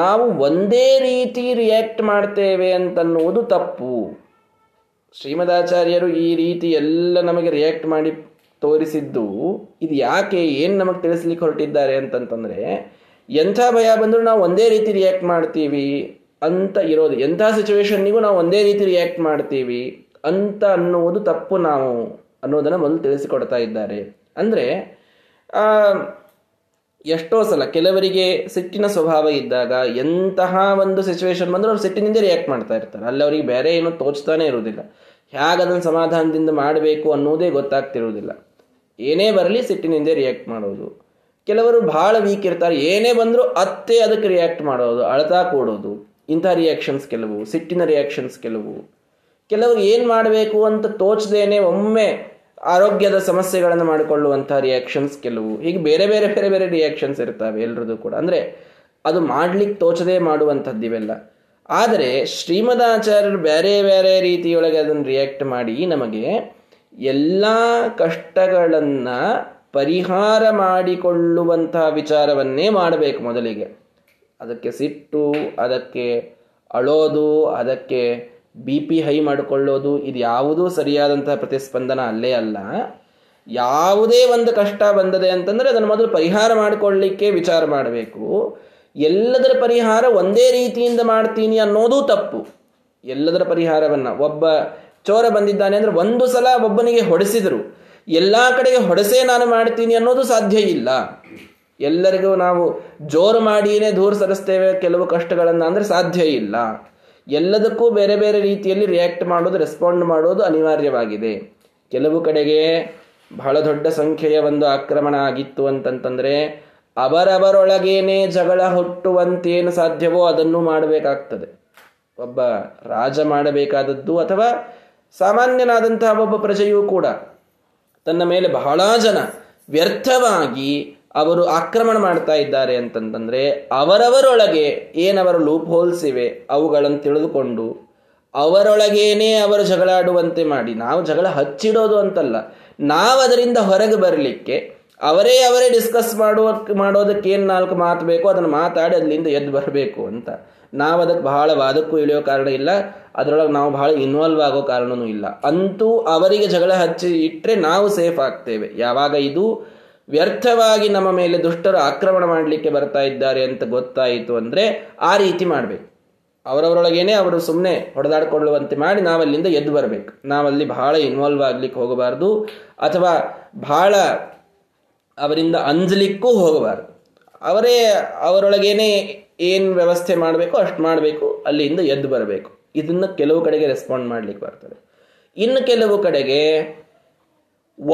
ನಾವು ಒಂದೇ ರೀತಿ ರಿಯಾಕ್ಟ್ ಮಾಡ್ತೇವೆ ಅಂತನ್ನುವುದು ತಪ್ಪು. ಶ್ರೀಮದಾಚಾರ್ಯರು ಈ ರೀತಿ ಎಲ್ಲ ನಮಗೆ ರಿಯಾಕ್ಟ್ ಮಾಡಿ ತೋರಿಸಿದ್ದು, ಇದು ಯಾಕೆ, ಏನು ನಮಗೆ ತಿಳಿಸ್ಲಿಕ್ಕೆ ಹೊರಟಿದ್ದಾರೆ ಅಂತಂತಂದರೆ, ಎಂಥ ಭಯ ಬಂದರೂ ನಾವು ಒಂದೇ ರೀತಿ ರಿಯಾಕ್ಟ್ ಮಾಡ್ತೀವಿ ಅಂತ ಇರೋದು. ಎಂಥ ಸಿಚುವೇಶನ್ನಿಗೂ ನಾವು ಒಂದೇ ರೀತಿ ರಿಯಾಕ್ಟ್ ಮಾಡ್ತೀವಿ ಅಂತ ಅನ್ನುವುದು ತಪ್ಪು ನಾವು ಅನ್ನೋದನ್ನು ಮೊದಲು ತಿಳಿಸಿಕೊಡ್ತಾ ಇದ್ದಾರೆ. ಅಂದರೆ ಎಷ್ಟೋ ಸಲ ಕೆಲವರಿಗೆ ಸಿಟ್ಟಿನ ಸ್ವಭಾವ ಇದ್ದಾಗ ಎಂತಹ ಒಂದು ಸಿಚುವೇಶನ್ ಬಂದರೂ ಅವ್ರು ಸಿಟ್ಟಿನಿಂದ ರಿಯಾಕ್ಟ್ ಮಾಡ್ತಾ ಇರ್ತಾರೆ. ಅಲ್ಲಿ ಅವರಿಗೆ ಬೇರೆ ಏನೂ ತೋಚ್ತಾನೆ ಇರುವುದಿಲ್ಲ. ಹೇಗೆ ಅದನ್ನು ಸಮಾಧಾನದಿಂದ ಮಾಡಬೇಕು ಅನ್ನೋದೇ ಗೊತ್ತಾಗ್ತಿರುವುದಿಲ್ಲ. ಏನೇ ಬರಲಿ ಸಿಟ್ಟಿನಿಂದ ರಿಯಾಕ್ಟ್ ಮಾಡೋದು. ಕೆಲವರು ಬಹಳ ವೀಕ್ ಇರ್ತಾರೆ. ಏನೇ ಬಂದರೂ ಅತ್ತೆ ಅದಕ್ಕೆ ರಿಯಾಕ್ಟ್ ಮಾಡೋದು, ಅಳತಾ ಕೂಡೋದು. ಇಂಥ ರಿಯಾಕ್ಷನ್ಸ್ ಕೆಲವು, ಸಿಟ್ಟಿನ ರಿಯಾಕ್ಷನ್ಸ್ ಕೆಲವು. ಕೆಲವರು ಏನು ಮಾಡಬೇಕು ಅಂತ ತೋಚದೇನೆ ಒಮ್ಮೆ ಆರೋಗ್ಯದ ಸಮಸ್ಯೆಗಳನ್ನು ಮಾಡಿಕೊಳ್ಳುವಂಥ ರಿಯಾಕ್ಷನ್ಸ್ ಕೆಲವು. ಹೀಗೆ ಬೇರೆ ಬೇರೆ ಬೇರೆ ಬೇರೆ ರಿಯಾಕ್ಷನ್ಸ್ ಇರ್ತವೆ ಎಲ್ಲರದ್ದು ಕೂಡ. ಅಂದರೆ ಅದು ಮಾಡ್ಲಿಕ್ಕೆ ತೋಚದೇ ಮಾಡುವಂಥದ್ದು ಇವೆಲ್ಲ. ಆದರೆ ಶ್ರೀಮದಾಚಾರ್ಯರು ಬೇರೆ ಬೇರೆ ರೀತಿಯೊಳಗೆ ಅದನ್ನು ರಿಯಾಕ್ಟ್ ಮಾಡಿ ನಮಗೆ ಎಲ್ಲ ಕಷ್ಟಗಳನ್ನು ಪರಿಹಾರ ಮಾಡಿಕೊಳ್ಳುವಂಥ ವಿಚಾರವನ್ನೇ ಮಾಡಬೇಕು ಮೊದಲಿಗೆ. ಅದಕ್ಕೆ ಸಿಟ್ಟು, ಅದಕ್ಕೆ ಅಳೋದು, ಅದಕ್ಕೆ ಬಿ ಪಿ ಹೈ ಮಾಡಿಕೊಳ್ಳೋದು ಇದು ಯಾವುದೂ ಸರಿಯಾದಂತಹ ಪ್ರತಿಸ್ಪಂದನ ಅಲ್ಲೇ ಅಲ್ಲ. ಯಾವುದೇ ಒಂದು ಕಷ್ಟ ಬಂದದೆ ಅಂತಂದರೆ ಅದನ್ನು ಮೊದಲು ಪರಿಹಾರ ಮಾಡಿಕೊಳ್ಳಿಕ್ಕೆ ವಿಚಾರ ಮಾಡಬೇಕು. ಎಲ್ಲದರ ಪರಿಹಾರ ಒಂದೇ ರೀತಿಯಿಂದ ಮಾಡ್ತೀನಿ ಅನ್ನೋದು ತಪ್ಪು. ಎಲ್ಲದರ ಪರಿಹಾರವನ್ನು ಒಬ್ಬ ಚೋರ ಬಂದಿದ್ದಾನೆ ಅಂದರೆ ಒಂದು ಸಲ ಒಬ್ಬನಿಗೆ ಹೊಡೆಸಿದರು. ಎಲ್ಲ ಕಡೆಗೆ ಹೊಡೆಸೇ ನಾನು ಮಾಡ್ತೀನಿ ಅನ್ನೋದು ಸಾಧ್ಯ ಇಲ್ಲ. ಎಲ್ಲರಿಗೂ ನಾವು ಜೋರು ಮಾಡಿಯೇ ದೂರ ಸರಿಸ್ತೇವೆ, ಕೆಲವು ಕಷ್ಟಗಳನ್ನು ಅಂದರೆ ಸಾಧ್ಯ ಇಲ್ಲ. ಎಲ್ಲದಕ್ಕೂ ಬೇರೆ ಬೇರೆ ರೀತಿಯಲ್ಲಿ ರಿಯಾಕ್ಟ್ ಮಾಡೋದು ರೆಸ್ಪಾಂಡ್ ಮಾಡೋದು ಅನಿವಾರ್ಯವಾಗಿದೆ. ಕೆಲವು ಕಡೆಗೆ ಬಹಳ ದೊಡ್ಡ ಸಂಖ್ಯೆಯ ಒಂದು ಆಕ್ರಮಣ ಆಗಿತ್ತು ಅಂತಂತಂದರೆ, ಅವರವರೊಳಗೇನೆ ಜಗಳ ಹುಟ್ಟುವಂತೇನು ಸಾಧ್ಯವೋ ಅದನ್ನು ಮಾಡಬೇಕಾಗ್ತದೆ. ಒಬ್ಬ ರಾಜ ಮಾಡಬೇಕಾದದ್ದು ಅಥವಾ ಸಾಮಾನ್ಯನಾದಂತಹ ಒಬ್ಬ ಪ್ರಜೆಯೂ ಕೂಡ ತನ್ನ ಮೇಲೆ ಬಹಳ ಜನ ವ್ಯರ್ಥವಾಗಿ ಅವರು ಆಕ್ರಮಣ ಮಾಡ್ತಾ ಇದ್ದಾರೆ ಅಂತಂತಂದ್ರೆ ಅವರವರೊಳಗೆ ಏನವರ ಲೂಪ್ ಹೋಲ್ಸ್ ಇವೆ, ಅವುಗಳನ್ನು ತಿಳಿದುಕೊಂಡು ಅವರೊಳಗೇನೆ ಅವರು ಜಗಳಾಡುವಂತೆ ಮಾಡಿ, ನಾವು ಜಗಳ ಹಚ್ಚಿಡೋದು ಅಂತಲ್ಲ, ನಾವು ಅದರಿಂದ ಹೊರಗೆ ಬರಲಿಕ್ಕೆ ಅವರೇ ಅವರೇ ಡಿಸ್ಕಸ್ ಮಾಡುವ, ಮಾಡೋದಕ್ಕೆ ಏನು ನಾಲ್ಕು ಮಾತು ಬೇಕೋ ಅದನ್ನು ಮಾತಾಡಿ ಅಲ್ಲಿಂದ ಎದ್ದು ಬರಬೇಕು ಅಂತ. ನಾವು ಅದಕ್ಕೆ ಬಹಳ ವಾದಕ್ಕೂ ಇಳಿಯೋ ಕಾರಣ ಇಲ್ಲ, ಅದರೊಳಗೆ ನಾವು ಬಹಳ ಇನ್ವಾಲ್ವ್ ಆಗೋ ಕಾರಣವೂ ಇಲ್ಲ. ಅಂತೂ ಅವರಿಗೆ ಜಗಳ ಹಚ್ಚಿ ಇಟ್ಟರೆ ನಾವು ಸೇಫ್ ಆಗ್ತೇವೆ. ಯಾವಾಗ ಇದು ವ್ಯರ್ಥವಾಗಿ ನಮ್ಮ ಮೇಲೆ ದುಷ್ಟರು ಆಕ್ರಮಣ ಮಾಡಲಿಕ್ಕೆ ಬರ್ತಾ ಇದ್ದಾರೆ ಅಂತ ಗೊತ್ತಾಯಿತು ಅಂದರೆ ಆ ರೀತಿ ಮಾಡಬೇಕು. ಅವರವರೊಳಗೇನೆ ಅವರು ಸುಮ್ಮನೆ ಹೊಡೆದಾಡ್ಕೊಳ್ಳುವಂತೆ ಮಾಡಿ ನಾವಲ್ಲಿಂದ ಎದ್ದು ಬರಬೇಕು. ನಾವಲ್ಲಿ ಬಹಳ ಇನ್ವಾಲ್ವ್ ಆಗ್ಲಿಕ್ಕೆ ಹೋಗಬಾರ್ದು ಅಥವಾ ಬಹಳ ಅವರಿಂದ ಅಂಜಲಿಕ್ಕೂ ಹೋಗಬಾರ್ದು. ಅವರೇ ಅವರೊಳಗೇನೆ ಏನು ವ್ಯವಸ್ಥೆ ಮಾಡಬೇಕು ಅಷ್ಟು ಮಾಡಬೇಕು, ಅಲ್ಲಿಂದ ಎದ್ದು ಬರಬೇಕು. ಇದನ್ನು ಕೆಲವು ಕಡೆಗೆ ರೆಸ್ಪಾಂಡ್ ಮಾಡ್ಲಿಕ್ಕೆ ಬರ್ತದೆ. ಇನ್ನು ಕೆಲವು ಕಡೆಗೆ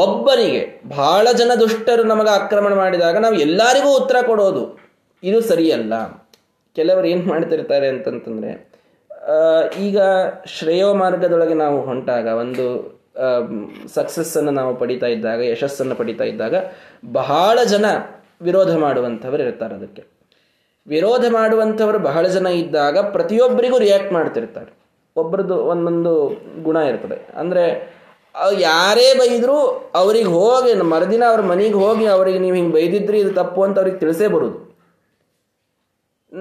ಒಬ್ಬನಿಗೆ ಬಹಳ ಜನ ದುಷ್ಟರು ನಮಗೆ ಆಕ್ರಮಣ ಮಾಡಿದಾಗ ನಾವು ಎಲ್ಲರಿಗೂ ಉತ್ತರ ಕೊಡೋದು. ಇದು ಸರಿಯಲ್ಲ. ಕೆಲವರು ಏನು ಮಾಡ್ತಿರ್ತಾರೆ ಅಂತಂತಂದರೆ ಈಗ ಶ್ರೇಯೋ ಮಾರ್ಗದೊಳಗೆ ನಾವು ಹೊಂಟಾಗ, ಒಂದು ಸಕ್ಸಸ್ಸನ್ನು ನಾವು ಪಡಿತಾ ಇದ್ದಾಗ, ಯಶಸ್ಸನ್ನು ಪಡಿತಾ ಇದ್ದಾಗ ಬಹಳ ಜನ ವಿರೋಧ ಮಾಡುವಂಥವ್ರು ಇರ್ತಾರೆ ಅದಕ್ಕೆ. ವಿರೋಧ ಮಾಡುವಂಥವ್ರು ಬಹಳ ಜನ ಇದ್ದಾಗ ಪ್ರತಿಯೊಬ್ಬರಿಗೂ ರಿಯಾಕ್ಟ್ ಮಾಡ್ತಿರ್ತಾರೆ. ಒಬ್ಬರದ್ದು ಒಂದೊಂದು ಗುಣ ಇರ್ತದೆ. ಅಂದರೆ ಯಾರೇ ಬೈದರೂ ಅವ್ರಿಗೆ ಹೋಗಿ ಮರುದಿನ ಅವ್ರ ಮನೆಗೆ ಹೋಗಿ ಅವರಿಗೆ ನೀವು ಹಿಂಗೆ ಬೈದಿದ್ರಿ, ಇದು ತಪ್ಪು ಅಂತ ಅವ್ರಿಗೆ ತಿಳಿಸೇ ಬರುದು.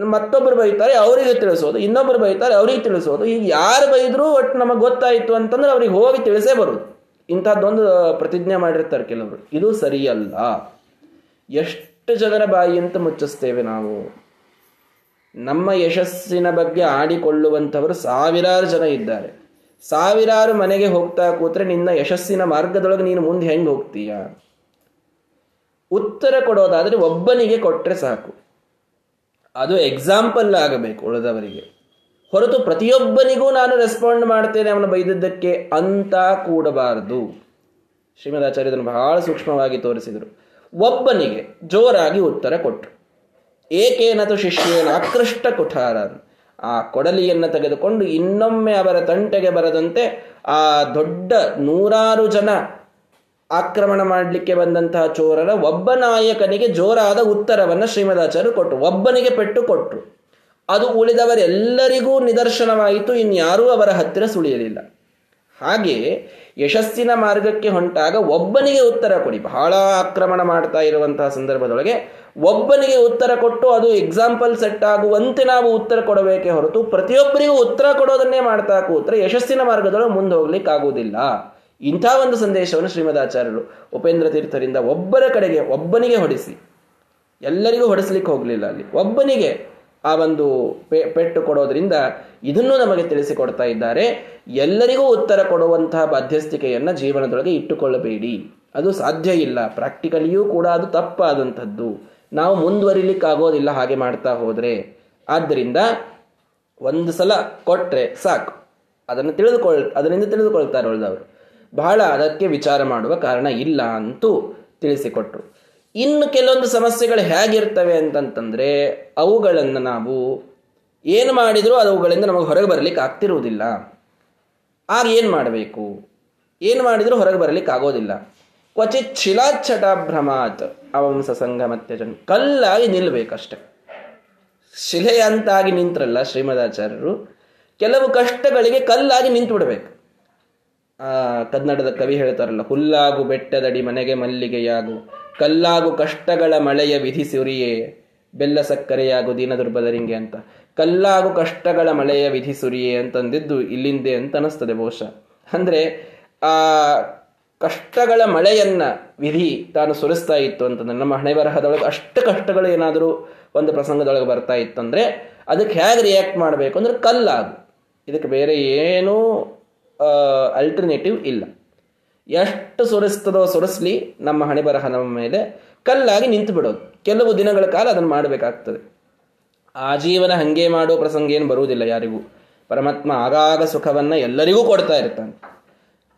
ಮತ್ತೊಬ್ಬರು ಬೈತಾರೆ, ಅವರಿಗೆ ತಿಳಿಸೋದು. ಇನ್ನೊಬ್ಬರು ಬೈತಾರೆ, ಅವ್ರಿಗೆ ತಿಳಿಸೋದು. ಈಗ ಯಾರು ಬೈದರೂ ಒಟ್ಟು ನಮಗೆ ಗೊತ್ತಾಯಿತು ಅಂತಂದ್ರೆ ಅವ್ರಿಗೆ ಹೋಗಿ ತಿಳಿಸೇ ಬರುದು. ಇಂಥದ್ದೊಂದು ಪ್ರತಿಜ್ಞೆ ಮಾಡಿರ್ತಾರೆ ಕೆಲವರು. ಇದು ಸರಿಯಲ್ಲ. ಎಷ್ಟು ಜನರ ಬಾಯಿ ಅಂತ ಮುಚ್ಚಿಸ್ತೇವೆ ನಾವು. ನಮ್ಮ ಯಶಸ್ಸಿನ ಬಗ್ಗೆ ಆಡಿಕೊಳ್ಳುವಂಥವರು ಸಾವಿರಾರು ಜನ ಇದ್ದಾರೆ. ಸಾವಿರಾರು ಮನೆಗೆ ಹೋಗ್ತಾ ಕೂತ್ರೆ ನಿನ್ನ ಯಶಸ್ಸಿನ ಮಾರ್ಗದೊಳಗೆ ನೀನು ಮುಂದೆ ಹೆಂಗೆ ಹೋಗ್ತೀಯ? ಉತ್ತರ ಕೊಡೋದಾದರೆ ಒಬ್ಬನಿಗೆ ಕೊಟ್ಟರೆ ಸಾಕು. ಅದು ಎಕ್ಸಾಂಪಲ್ ಆಗಬೇಕು ಉಳಿದವರಿಗೆ. ಹೊರತು ಪ್ರತಿಯೊಬ್ಬನಿಗೂ ನಾನು ರೆಸ್ಪಾಂಡ್ ಮಾಡ್ತೇನೆ ಅವನು ಬೈದದ್ದಕ್ಕೆ ಅಂತ ಕೂಡಬಾರದು. ಶ್ರೀಮದಾಚಾರ್ಯ ಇದನ್ನು ಬಹಳ ಸೂಕ್ಷ್ಮವಾಗಿ ತೋರಿಸಿದರು. ಒಬ್ಬನಿಗೆ ಜೋರಾಗಿ ಉತ್ತರ ಕೊಟ್ಟರು ಏಕೇನತು ಶಿಷ್ಯೇನ ಆಕೃಷ್ಟ ಕುಠಾರ ಆ ಕೊಡಲಿಯನ್ನು ತೆಗೆದುಕೊಂಡು ಇನ್ನೊಮ್ಮೆ ಅವರ ತಂಟೆಗೆ ಬರದಂತೆ ಆ ದೊಡ್ಡ ನೂರಾರು ಜನ ಆಕ್ರಮಣ ಮಾಡಲಿಕ್ಕೆ ಬಂದಂತಹ ಚೋರರ ಒಬ್ಬ ನಾಯಕನಿಗೆ ಜೋರಾದ ಉತ್ತರವನ್ನು ಶ್ರೀಮದಾಚಾರ್ಯರು ಕೊಟ್ಟರು. ಒಬ್ಬನಿಗೆ ಪೆಟ್ಟು ಕೊಟ್ಟರು ಅದು ಉಳಿದವರೆಲ್ಲರಿಗೂ ನಿದರ್ಶನವಾಯಿತು. ಇನ್ಯಾರೂ ಅವರ ಹತ್ತಿರ ಸುಳಿಯಲಿಲ್ಲ. ಹಾಗೆ ಯಶಸ್ಸಿನ ಮಾರ್ಗಕ್ಕೆ ಹೊಂಟಾಗ ಒಬ್ಬನಿಗೆ ಉತ್ತರ ಕೊಡಿ. ಬಹಳ ಆಕ್ರಮಣ ಮಾಡ್ತಾ ಇರುವಂತಹ ಸಂದರ್ಭದೊಳಗೆ ಒಬ್ಬನಿಗೆ ಉತ್ತರ ಕೊಟ್ಟು ಅದು ಎಕ್ಸಾಂಪಲ್ ಸೆಟ್ ಆಗುವಂತೆ ನಾವು ಉತ್ತರ ಕೊಡಬೇಕೆ ಹೊರತು ಪ್ರತಿಯೊಬ್ಬರಿಗೂ ಉತ್ತರ ಕೊಡೋದನ್ನೇ ಮಾಡ್ತಾ ಕೂತ್ರೆ ಯಶಸ್ಸಿನ ಮಾರ್ಗದೊಳಗೆ ಮುಂದೆ ಹೋಗ್ಲಿಕ್ಕೆ ಆಗುವುದಿಲ್ಲ. ಇಂಥ ಒಂದು ಸಂದೇಶವನ್ನು ಶ್ರೀಮದಾಚಾರ್ಯರು ಉಪೇಂದ್ರ ತೀರ್ಥರಿಂದ ಒಬ್ಬರ ಕಡೆಗೆ ಒಬ್ಬನಿಗೆ ಹೊಡಿಸಿ. ಎಲ್ಲರಿಗೂ ಹೊಡಿಸ್ಲಿಕ್ಕೆ ಹೋಗಲಿಲ್ಲ ಅಲ್ಲಿ. ಒಬ್ಬನಿಗೆ ಆ ಒಂದು ಪೆಟ್ಟು ಕೊಡೋದ್ರಿಂದ ಇದನ್ನು ನಮಗೆ ತಿಳಿಸಿಕೊಡ್ತಾ ಇದ್ದಾರೆ, ಎಲ್ಲರಿಗೂ ಉತ್ತರ ಕೊಡುವಂತಹ ಬಾಧ್ಯಸ್ಥಿಕೆಯನ್ನು ಜೀವನದೊಳಗೆ ಇಟ್ಟುಕೊಳ್ಳಬೇಡಿ. ಅದು ಸಾಧ್ಯ ಇಲ್ಲ. ಪ್ರಾಕ್ಟಿಕಲಿಯೂ ಕೂಡ ಅದು ತಪ್ಪಾದಂಥದ್ದು. ನಾವು ಮುಂದುವರಿಲಿಕ್ಕಾಗೋದಿಲ್ಲ ಹಾಗೆ ಮಾಡ್ತಾ ಹೋದರೆ. ಆದ್ದರಿಂದ ಒಂದು ಸಲ ಕೊಟ್ಟರೆ ಸಾಕು. ಅದನ್ನು ತಿಳಿದುಕೊಳ್, ಅದರಿಂದ ತಿಳಿದುಕೊಳ್ತಾರೆ ಉಳಿದವರು ಬಹಳ ಅದಕ್ಕೆ ವಿಚಾರ ಮಾಡುವ ಕಾರಣ ಇಲ್ಲ ಅಂತೂ ತಿಳಿಸಿಕೊಟ್ರು. ಇನ್ನು ಕೆಲವೊಂದು ಸಮಸ್ಯೆಗಳು ಹೇಗಿರ್ತವೆ ಅಂತಂತಂದರೆ ಅವುಗಳನ್ನು ನಾವು ಏನು ಮಾಡಿದರೂ ಅವುಗಳಿಂದ ನಮಗೆ ಹೊರಗೆ ಬರಲಿಕ್ಕೆ ಆಗ್ತಿರುವುದಿಲ್ಲ. ಆಗ ಏನು ಮಾಡಬೇಕು? ಏನು ಮಾಡಿದರೂ ಹೊರಗೆ ಬರಲಿಕ್ಕೆ ಆಗೋದಿಲ್ಲ. ಕ್ವಚಿತ್ ಶಿಲಾಚ್ಛಟಾಭ್ರಮಾತ್ ಅವಂಸ ಜನ ಕಲ್ಲಾಗಿ ನಿಲ್ಲಬೇಕಷ್ಟೆ ಶಿಲೆಯಂತಾಗಿ ನಿಂತ್ರಲ್ಲ ಶ್ರೀಮದಾಚಾರ್ಯರು ಕೆಲವು ಕಷ್ಟಗಳಿಗೆ ಕಲ್ಲಾಗಿ ನಿಂತು ಬಿಡಬೇಕು ಕನ್ನಡದ ಕವಿ ಹೇಳ್ತಾರಲ್ಲ, ಹುಲ್ಲಾಗು ಬೆಟ್ಟದಡಿ ಮನೆಗೆ ಮಲ್ಲಿಗೆಯಾಗು, ಕಲ್ಲಾಗು ಕಷ್ಟಗಳ ಮಳೆಯ ವಿಧಿ ಸುರಿಯೇ, ಬೆಲ್ಲ ಸಕ್ಕರೆಯಾಗು ದೀನ ದುರ್ಬದರಿಂಗೆ ಅಂತ. ಕಲ್ಲಾಗು ಕಷ್ಟಗಳ ಮಳೆಯ ವಿಧಿ ಸುರಿಯೇ ಅಂತಂದಿದ್ದು ಇಲ್ಲಿಂದೆ ಅಂತ ಅನಿಸ್ತದೆ ಬಹುಶಃ. ಅಂದ್ರೆ, ಆ, ಕಷ್ಟಗಳ ಮಳೆಯನ್ನ ವಿಧಿ ತಾನು ಸುರಿಸ್ತಾ ಇತ್ತು ಅಂತಂದ್ರೆ ನಮ್ಮ ಹಣೆ ಬರಹದೊಳಗೆ ಅಷ್ಟು ಕಷ್ಟಗಳು ಏನಾದರೂ ಒಂದು ಪ್ರಸಂಗದೊಳಗೆ ಬರ್ತಾ ಇತ್ತಂದ್ರೆ, ಅದಕ್ಕೆ ಹೇಗೆ ರಿಯಾಕ್ಟ್ ಮಾಡಬೇಕು ಅಂದ್ರೆ ಕಲ್ಲಾಗು. ಇದಕ್ಕೆ ಬೇರೆ ಏನೂ ಅಲ್ಟರ್ನೇಟಿವ್ ಇಲ್ಲ. ಎಷ್ಟು ಸುರಿಸ್ತದೋ ಸುರಿಸ್ಲಿ ನಮ್ಮ ಹಣೆ ಬರಹ ನಮ್ಮ ಮೇಲೆ ಕಲ್ಲಾಗಿ ನಿಂತು ಬಿಡೋದು. ಕೆಲವು ದಿನಗಳ ಕಾಲ ಅದನ್ನು ಮಾಡಬೇಕಾಗ್ತದೆ. ಆಜೀವನ ಹಂಗೆ ಮಾಡೋ ಪ್ರಸಂಗ ಏನು ಬರುವುದಿಲ್ಲ ಯಾರಿಗೂ. ಪರಮಾತ್ಮ ಆಗಾಗ ಸುಖವನ್ನ ಎಲ್ಲರಿಗೂ ಕೊಡ್ತಾ ಇರ್ತಾನೆ.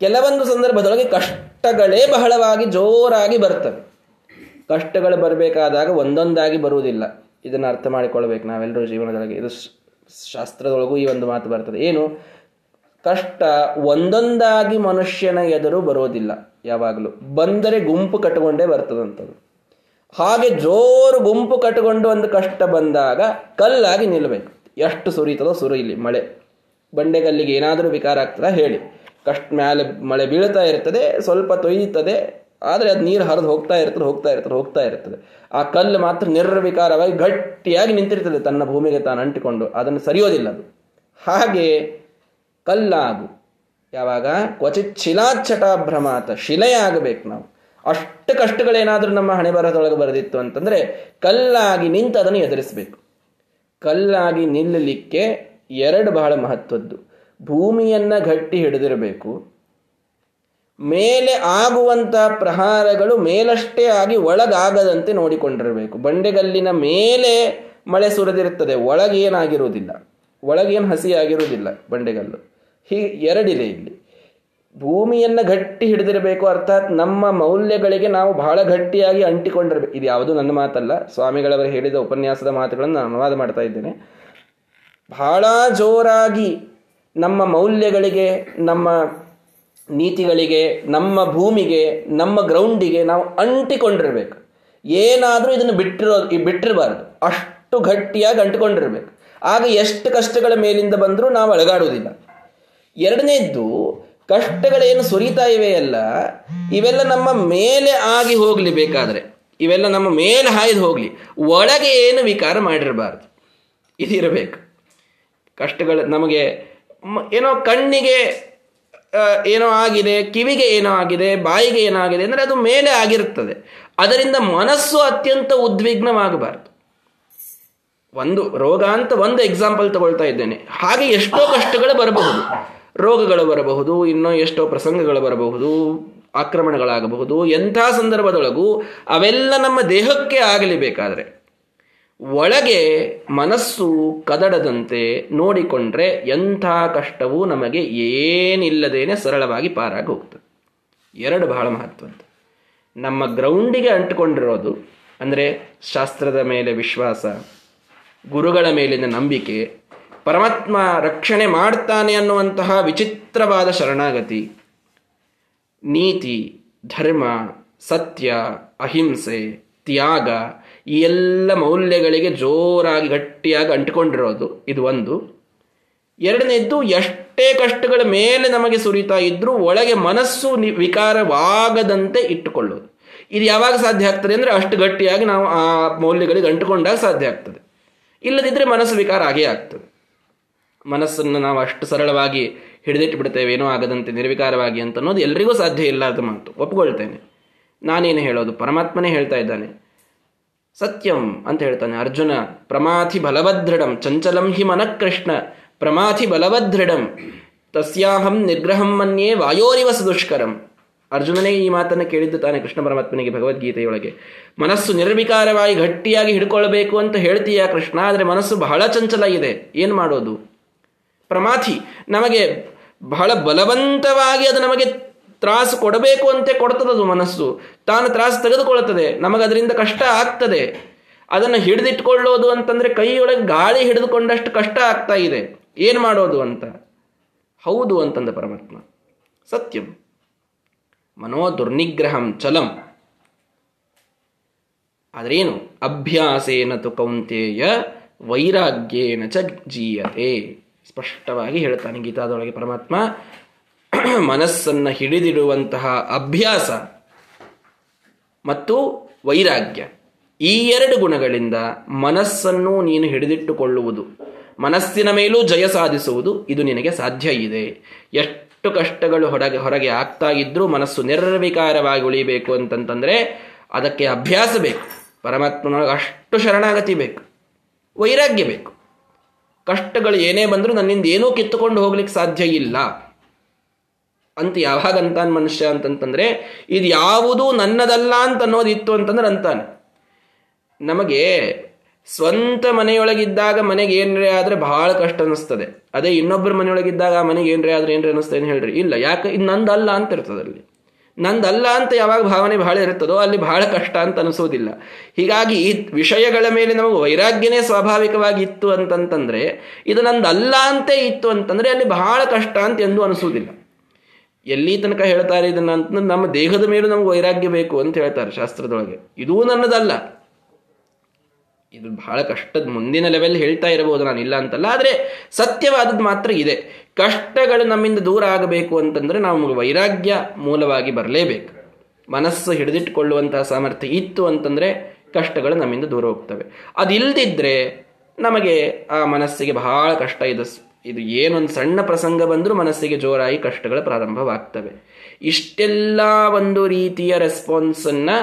ಕೆಲವೊಂದು ಸಂದರ್ಭದೊಳಗೆ ಕಷ್ಟಗಳೇ ಬಹಳವಾಗಿ ಜೋರಾಗಿ ಬರ್ತವೆ. ಕಷ್ಟಗಳು ಬರಬೇಕಾದಾಗ ಒಂದೊಂದಾಗಿ ಬರುವುದಿಲ್ಲ. ಇದನ್ನು ಅರ್ಥ ಮಾಡಿಕೊಳ್ಬೇಕು ನಾವೆಲ್ಲರೂ ಜೀವನದೊಳಗೆ. ಇದು ಶಾಸ್ತ್ರದೊಳಗೂ ಈ ಒಂದು ಮಾತು ಬರ್ತದೆ. ಏನು? ಕಷ್ಟ ಒಂದೊಂದಾಗಿ ಮನುಷ್ಯನ ಎದುರು ಬರೋದಿಲ್ಲ ಯಾವಾಗಲೂ. ಬಂದರೆ ಗುಂಪು ಕಟ್ಟಿಕೊಂಡೇ ಬರ್ತದಂಥದ್ದು ಹಾಗೆ ಜೋರು ಗುಂಪು ಕಟ್ಟಿಕೊಂಡು ಒಂದು ಕಷ್ಟ ಬಂದಾಗ ಕಲ್ಲಾಗಿ ನಿಲ್ಲಬೇಕು ಎಷ್ಟು ಸುರಿತದೋ ಸುರಿಯಲಿ ಮಳೆ. ಬಂಡೆಗಲ್ಲಿಗೆ ಏನಾದರೂ ವಿಕಾರ ಆಗ್ತದ ಹೇಳಿ. ಕಷ್ಟ ಮೇಲೆ ಮಳೆ ಬೀಳ್ತಾ ಇರ್ತದೆ, ಸ್ವಲ್ಪ ತೊಯ್ಯುತ್ತದೆ, ಆದರೆ ಅದು ನೀರು ಹರಿದು ಹೋಗ್ತಾ ಇರ್ತದೆ ಹೋಗ್ತಾ ಇರ್ತದೆ ಹೋಗ್ತಾ ಇರ್ತದೆ. ಆ ಕಲ್ಲು ಮಾತ್ರ ನಿರ್ವಿಕಾರವಾಗಿ ಗಟ್ಟಿಯಾಗಿ ನಿಂತಿರ್ತದೆ ತನ್ನ ಭೂಮಿಗೆ ತಾನು ಅಂಟಿಕೊಂಡು, ಅದನ್ನು ಸರಿಯೋದಿಲ್ಲ ಅದು. ಹಾಗೆ ಕಲ್ಲಾಗು. ಯಾವಾಗ? ಕ್ವಚಿತ್ ಶಿಲಾಚ್ಛಟಾಭ್ರಮಾತ ಶಿಲೆಯಾಗಬೇಕು ನಾವು. ಅಷ್ಟು ಕಷ್ಟಗಳೇನಾದರೂ ನಮ್ಮ ಹಣೆ ಬರದೊಳಗೆ ಬರೆದಿತ್ತು ಅಂತಂದರೆ ಕಲ್ಲಾಗಿ ನಿಂತು ಅದನ್ನು ಎದುರಿಸಬೇಕು. ಕಲ್ಲಾಗಿ ನಿಲ್ಲಲಿಕ್ಕೆ ಎರಡು ಬಹಳ ಮಹತ್ವದ್ದು. ಭೂಮಿಯನ್ನು ಗಟ್ಟಿ ಹಿಡಿದಿರಬೇಕು. ಮೇಲೆ ಆಗುವಂತ ಪ್ರಹಾರಗಳು ಮೇಲಷ್ಟೇ ಆಗಿ ಒಳಗಾಗದಂತೆ ನೋಡಿಕೊಂಡಿರಬೇಕು. ಬಂಡೆಗಲ್ಲಿನ ಮೇಲೆ ಮಳೆ ಸುರಿದಿರುತ್ತದೆ, ಒಳಗೇನಾಗಿರುವುದಿಲ್ಲ. ಒಳಗೇನು ಹಸಿಯಾಗಿರುವುದಿಲ್ಲ ಬಂಡೆಗಲ್ಲು. ಹೀಗೆ ಎರಡಿದೆ ಇಲ್ಲಿ. ಭೂಮಿಯನ್ನು ಗಟ್ಟಿ ಹಿಡಿದಿರಬೇಕು ಅರ್ಥಾತ್ ನಮ್ಮ ಮೌಲ್ಯಗಳಿಗೆ ನಾವು ಬಹಳ ಗಟ್ಟಿಯಾಗಿ ಅಂಟಿಕೊಂಡಿರಬೇಕು. ಇದು ಯಾವುದು ನನ್ನ ಮಾತಲ್ಲ, ಸ್ವಾಮಿಗಳವರು ಹೇಳಿದ ಉಪನ್ಯಾಸದ ಮಾತುಗಳನ್ನು ನಾನು ಅನುವಾದ ಮಾಡ್ತಾ ಇದ್ದೇನೆ. ಬಹಳ ಜೋರಾಗಿ ನಮ್ಮ ಮೌಲ್ಯಗಳಿಗೆ, ನಮ್ಮ ನೀತಿಗಳಿಗೆ, ನಮ್ಮ ಭೂಮಿಗೆ, ನಮ್ಮ ಗ್ರೌಂಡಿಗೆ ನಾವು ಅಂಟಿಕೊಂಡಿರಬೇಕು. ಏನಾದರೂ ಇದನ್ನು ಬಿಟ್ಟಿರೋ, ಬಿಟ್ಟಿರಬಾರ್ದು. ಅಷ್ಟು ಗಟ್ಟಿಯಾಗಿ ಅಂಟಿಕೊಂಡಿರಬೇಕು. ಆಗ ಎಷ್ಟು ಕಷ್ಟಗಳ ಮೇಲಿಂದ ಬಂದರೂ ನಾವು ಅಳಗಾಡುವುದಿಲ್ಲ. ಎರಡನೇದ್ದು ಕಷ್ಟಗಳೇನು ಸುರಿತಾ ಇವೆಯಲ್ಲ ಇವೆಲ್ಲ ನಮ್ಮ ಮೇಲೆ ಆಗಿ ಹೋಗಲಿ ಬೇಕಾದರೆ, ಇವೆಲ್ಲ ನಮ್ಮ ಮೇಲೆ ಹಾಯ್ದು ಹೋಗಲಿ, ಒಳಗೆ ಏನು ವಿಕಾರ ಮಾಡಿರಬಾರ್ದು, ಇದಿರಬೇಕು. ಕಷ್ಟಗಳು ನಮಗೆ ಏನೋ ಕಣ್ಣಿಗೆ ಏನೋ ಆಗಿದೆ, ಕಿವಿಗೆ ಏನೋ ಆಗಿದೆ, ಬಾಯಿಗೆ ಏನೋ ಆಗಿದೆ ಅಂದರೆ ಅದು ಮೇಲೆ ಆಗಿರುತ್ತದೆ. ಅದರಿಂದ ಮನಸ್ಸು ಅತ್ಯಂತ ಉದ್ವಿಗ್ನವಾಗಬಾರ್ದು. ಒಂದು ರೋಗ ಅಂತ ಒಂದು ಎಕ್ಸಾಂಪಲ್ ತಗೊಳ್ತಾ ಇದ್ದೇನೆ. ಹಾಗೆ ಎಷ್ಟೋ ಕಷ್ಟಗಳು ಬರಬಹುದು. ರೋಗಗಳು ಬರಬಹುದು, ಇನ್ನೂ ಎಷ್ಟೋ ಪ್ರಸಂಗಗಳು ಬರಬಹುದು, ಆಕ್ರಮಣಗಳಾಗಬಹುದು, ಎಂಥ ಸಂದರ್ಭದೊಳಗೂ ಅವೆಲ್ಲ ನಮ್ಮ ದೇಹಕ್ಕೆ ಆಗಲಿ ಬೇಕಾದರೆ ಒಳಗೆ ಮನಸ್ಸು ಕದಡದಂತೆ ನೋಡಿಕೊಂಡ್ರೆ ಎಂಥ ಕಷ್ಟವೂ ನಮಗೆ ಏನಿಲ್ಲದೇನೆ ಸರಳವಾಗಿ ಪಾರಾಗಿ ಹೋಗ್ತದೆ ಎರಡು ಬಹಳ ಮಹತ್ವದ್ದು. ನಮ್ಮ ಗ್ರೌಂಡಿಗೆ ಅಂಟಿಕೊಂಡಿರೋದು ಅಂದರೆ ಶಾಸ್ತ್ರದ ಮೇಲೆ ವಿಶ್ವಾಸ, ಗುರುಗಳ ಮೇಲಿನ ನಂಬಿಕೆ ಪರಮಾತ್ಮ ರಕ್ಷಣೆ ಮಾಡ್ತಾನೆ ಅನ್ನುವಂತಹ ವಿಚಿತ್ರವಾದ ಶರಣಾಗತಿ. ನೀತಿ, ಧರ್ಮ, ಸತ್ಯ, ಅಹಿಂಸೆ, ತ್ಯಾಗ ಈ ಎಲ್ಲ ಮೌಲ್ಯಗಳಿಗೆ ಜೋರಾಗಿ ಗಟ್ಟಿಯಾಗಿ ಅಂಟಿಕೊಂಡಿರೋದು ಇದು ಒಂದು. ಎರಡನೇದ್ದು, ಎಷ್ಟೇ ಕಷ್ಟಗಳ ಮೇಲೆ ನಮಗೆ ಸುರಿತಾ ಇದ್ರೂ ಒಳಗೆ ಮನಸ್ಸು ವಿಕಾರವಾಗದಂತೆ ಇಟ್ಟುಕೊಳ್ಳೋದು. ಇದು ಯಾವಾಗ ಸಾಧ್ಯ ಆಗ್ತದೆ ಅಂದರೆ ಅಷ್ಟು ಗಟ್ಟಿಯಾಗಿ ನಾವು ಆ ಮೌಲ್ಯಗಳಿಗೆ ಅಂಟುಕೊಂಡಾಗ ಸಾಧ್ಯ ಆಗ್ತದೆ. ಇಲ್ಲದಿದ್ದರೆ ಮನಸ್ಸು ವಿಕಾರ ಆಗೇ ಆಗ್ತದೆ. ಮನಸ್ಸನ್ನು ನಾವು ಅಷ್ಟು ಸರಳವಾಗಿ ಹಿಡಿದಿಟ್ಟು ಬಿಡ್ತೇವೆ ಏನೋ ಆಗದಂತೆ ನಿರ್ವಿಕಾರವಾಗಿ ಅಂತ ಅನ್ನೋದು ಎಲ್ರಿಗೂ ಸಾಧ್ಯ ಇಲ್ಲ ಅದು ಮಾತು ಒಪ್ಕೊಳ್ತೇನೆ. ನಾನೇನು ಹೇಳೋದು? ಪರಮಾತ್ಮನೇ ಹೇಳ್ತಾ ಇದ್ದಾನೆ. ಸತ್ಯಂ ಅಂತ ಹೇಳ್ತಾನೆ. ಅರ್ಜುನ ಪ್ರಮಾಥಿ ಬಲವದೃಢಂ ಚಂಚಲಂ ಹಿ ಮನಃಕೃಷ್ಣ ಪ್ರಮಾಥಿ ಬಲವದೃಢಂ ತಸ್ಯಾಹಂ ನಿಗ್ರಹಂ ಮನ್ಯೇ ವಾಯೋರಿವ ದುಷ್ಕರಂ ಅರ್ಜುನನೇ ಈ ಮಾತನ್ನು ಕೇಳಿದ್ದು ತಾನೆ ಕೃಷ್ಣ ಪರಮಾತ್ಮನಿಗೆ ಭಗವದ್ಗೀತೆಯೊಳಗೆ. ಮನಸ್ಸು ನಿರ್ವಿಕಾರವಾಗಿ ಗಟ್ಟಿಯಾಗಿ ಹಿಡ್ಕೊಳ್ಬೇಕು ಅಂತ ಹೇಳ್ತೀಯಾ ಕೃಷ್ಣ? ಆದರೆ ಮನಸ್ಸು ಬಹಳ ಚಂಚಲ ಇದೆ. ಏನು ಮಾಡೋದು? ಪ್ರಮಾಥಿ ನಮಗೆ ಬಹಳ ಬಲವಂತವಾಗಿ ಅದು ನಮಗೆ ತ್ರಾಸು ಕೊಡಬೇಕು ಅಂತೆ ಕೊಡ್ತದದು ಮನಸ್ಸು. ತಾನು ತ್ರಾಸು ತೆಗೆದುಕೊಳ್ಳುತ್ತದೆ. ನಮಗದರಿಂದ ಕಷ್ಟ ಆಗ್ತದೆ. ಅದನ್ನು ಹಿಡಿದಿಟ್ಕೊಳ್ಳೋದು ಅಂತಂದ್ರೆ ಕೈಯೊಳಗೆ ಗಾಳಿ ಹಿಡಿದುಕೊಂಡಷ್ಟು ಕಷ್ಟ ಆಗ್ತಾ ಇದೆ. ಏನು ಮಾಡೋದು ಅಂತ? ಹೌದು ಅಂತಂದ ಪರಮಾತ್ಮ. ಸತ್ಯಂ. ಮನೋ ದುರ್ನಿಗ್ರಹಂ ಚಲಂ. ಆದ್ರೇನು? ಅಭ್ಯಾಸೇನ ತು ಕೌಂತೇಯ ವೈರಾಗ್ಯೇನ ಚ ಜೀಯತೆ. ಸ್ಪಷ್ಟವಾಗಿ ಹೇಳ್ತಾನೆ ಗೀತಾದೊಳಗೆ ಪರಮಾತ್ಮ, ಮನಸ್ಸನ್ನು ಹಿಡಿದಿಡುವಂತಹ ಅಭ್ಯಾಸ ಮತ್ತು ವೈರಾಗ್ಯ, ಈ ಎರಡು ಗುಣಗಳಿಂದ ಮನಸ್ಸನ್ನು ನೀನು ಹಿಡಿದಿಟ್ಟುಕೊಳ್ಳುವುದು, ಮನಸ್ಸಿನ ಮೇಲೂ ಜಯ ಸಾಧಿಸುವುದು ಇದು ನಿನಗೆ ಸಾಧ್ಯ ಇದೆ. ಎಷ್ಟು ಕಷ್ಟಗಳು ಹೊರಗೆ ಹೊರಗೆ ಆಗ್ತಾ ಇದ್ರೂ ಮನಸ್ಸು ನಿರ್ವಿಕಾರವಾಗಿ ಉಳಿಬೇಕು ಅಂತಂತಂದ್ರೆ ಅದಕ್ಕೆ ಅಭ್ಯಾಸ ಬೇಕು. ಪರಮಾತ್ಮನೊಳಗೆ ಅಷ್ಟು ಶರಣಾಗತಿ ಬೇಕು. ವೈರಾಗ್ಯ ಬೇಕು. ಕಷ್ಟಗಳು ಏನೇ ಬಂದರೂ ನನ್ನಿಂದ ಏನೂ ಕಿತ್ತುಕೊಂಡು ಹೋಗ್ಲಿಕ್ಕೆ ಸಾಧ್ಯ ಇಲ್ಲ. ಅಂತ ಯಾವಾಗ ಅಂತಾನೆ ಮನುಷ್ಯ ಅಂತಂತಂದ್ರೆ, ಇದು ಯಾವುದೂ ನನ್ನದಲ್ಲ ಅಂತ ಅನ್ನೋದಿತ್ತು ಅಂತಂದ್ರೆ ಅಂತಾನೆ. ನಮಗೆ ಸ್ವಂತ ಮನೆಯೊಳಗಿದ್ದಾಗ ಮನೆಗೆ ಏನ್ರೇ ಆದ್ರೆ ಬಹಳ ಕಷ್ಟ ಅನಿಸ್ತದೆ. ಅದೇ ಇನ್ನೊಬ್ಬರ ಮನೆಯೊಳಗಿದ್ದಾಗ ಆ ಮನೆಗೆ ಏನ್ರೇ ಆದ್ರೆ ಏನ್ರೇ ಏನು ಹೇಳ್ರಿ. ಇಲ್ಲ, ಯಾಕೆ ಇದು ನಂದಲ್ಲ ಅಂತ ಇರ್ತದೆ ಅಲ್ಲಿ. ನಂದಲ್ಲ ಅಂತ ಯಾವಾಗ ಭಾವನೆ ಬಹಳ ಇರುತ್ತದೋ ಅಲ್ಲಿ ಬಹಳ ಕಷ್ಟ ಅಂತ ಅನಿಸೋದಿಲ್ಲ. ಹೀಗಾಗಿ ಈ ವಿಷಯಗಳ ಮೇಲೆ ನಮಗೆ ವೈರಾಗ್ಯನೇ ಸ್ವಾಭಾವಿಕವಾಗಿ ಇತ್ತು ಅಂತಂತಂದ್ರೆ, ಇದು ನಂದಲ್ಲ ಅಂತ ಇತ್ತು ಅಂತಂದ್ರೆ ಅಲ್ಲಿ ಬಹಳ ಕಷ್ಟ ಅಂತ ಎಂದು ಅನಿಸೋದಿಲ್ಲ. ಎಲ್ಲಿ ತನಕ ಹೇಳ್ತಾರೆ ಇದನ್ನ ಅಂತಂದ್ರೆ ನಮ್ಮ ದೇಹದ ಮೇಲೂ ನಮ್ಗೆ ವೈರಾಗ್ಯ ಬೇಕು ಅಂತ ಹೇಳ್ತಾರೆ ಶಾಸ್ತ್ರದೊಳಗೆ. ಇದೂ ನನ್ನದಲ್ಲ. ಇದು ಬಹಳ ಕಷ್ಟದ ಮುಂದಿನ ಲೆವೆಲ್ ಹೇಳ್ತಾ ಇರಬಹುದು ನಾನು ಇಲ್ಲ ಅಂತಲ್ಲ, ಆದರೆ ಸತ್ಯವಾದದ್ದು ಮಾತ್ರ ಇದೆ. ಕಷ್ಟಗಳು ನಮ್ಮಿಂದ ದೂರ ಆಗಬೇಕು ಅಂತಂದ್ರೆ ನಾವು ವೈರಾಗ್ಯ ಮೂಲವಾಗಿ ಬರಲೇಬೇಕು. ಮನಸ್ಸು ಹಿಡಿದಿಟ್ಟುಕೊಳ್ಳುವಂತಹ ಸಾಮರ್ಥ್ಯ ಇತ್ತು ಅಂತಂದ್ರೆ ಕಷ್ಟಗಳು ನಮ್ಮಿಂದ ದೂರ ಹೋಗ್ತವೆ. ಅದಿಲ್ಲದಿದ್ದರೆ ನಮಗೆ ಆ ಮನಸ್ಸಿಗೆ ಬಹಳ ಕಷ್ಟ ಇದು. ಇದು ಏನೊಂದು ಸಣ್ಣ ಪ್ರಸಂಗ ಬಂದರೂ ಮನಸ್ಸಿಗೆ ಜೋರಾಗಿ ಕಷ್ಟಗಳು ಪ್ರಾರಂಭವಾಗ್ತವೆ. ಇಷ್ಟೆಲ್ಲ ಒಂದು ರೀತಿಯ ರೆಸ್ಪಾನ್ಸನ್ನು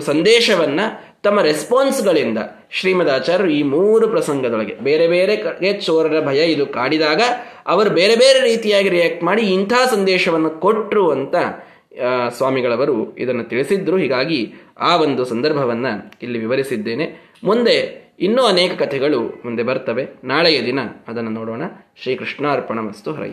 ಸಂದೇಶವನ್ನು ತಮ್ಮ ರೆಸ್ಪಾನ್ಸ್ಗಳಿಂದ ಶ್ರೀಮದಾಚಾರ್ಯರು ಈ ಮೂರು ಪ್ರಸಂಗದೊಳಗೆ ಬೇರೆ ಬೇರೆ ಕಡೆ ಚೋರರ ಭಯ ಇದು ಕಾಡಿದಾಗ ಅವರು ಬೇರೆ ಬೇರೆ ರೀತಿಯಾಗಿ ರಿಯಾಕ್ಟ್ ಮಾಡಿ ಇಂಥ ಸಂದೇಶವನ್ನು ಕೊಟ್ಟರು ಅಂತ ಸ್ವಾಮಿಗಳವರು ಇದನ್ನು ತಿಳಿಸಿದ್ರು. ಹೀಗಾಗಿ ಆ ಒಂದು ಸಂದರ್ಭವನ್ನು ಇಲ್ಲಿ ವಿವರಿಸಿದ್ದೇನೆ. ಮುಂದೆ ಇನ್ನೂ ಅನೇಕ ಕಥೆಗಳು ಮುಂದೆ ಬರ್ತವೆ. ನಾಳೆಯ ದಿನ ಅದನ್ನು ನೋಡೋಣ. ಶ್ರೀಕೃಷ್ಣಾರ್ಪಣ ವಸ್ತು ಹರಯಿ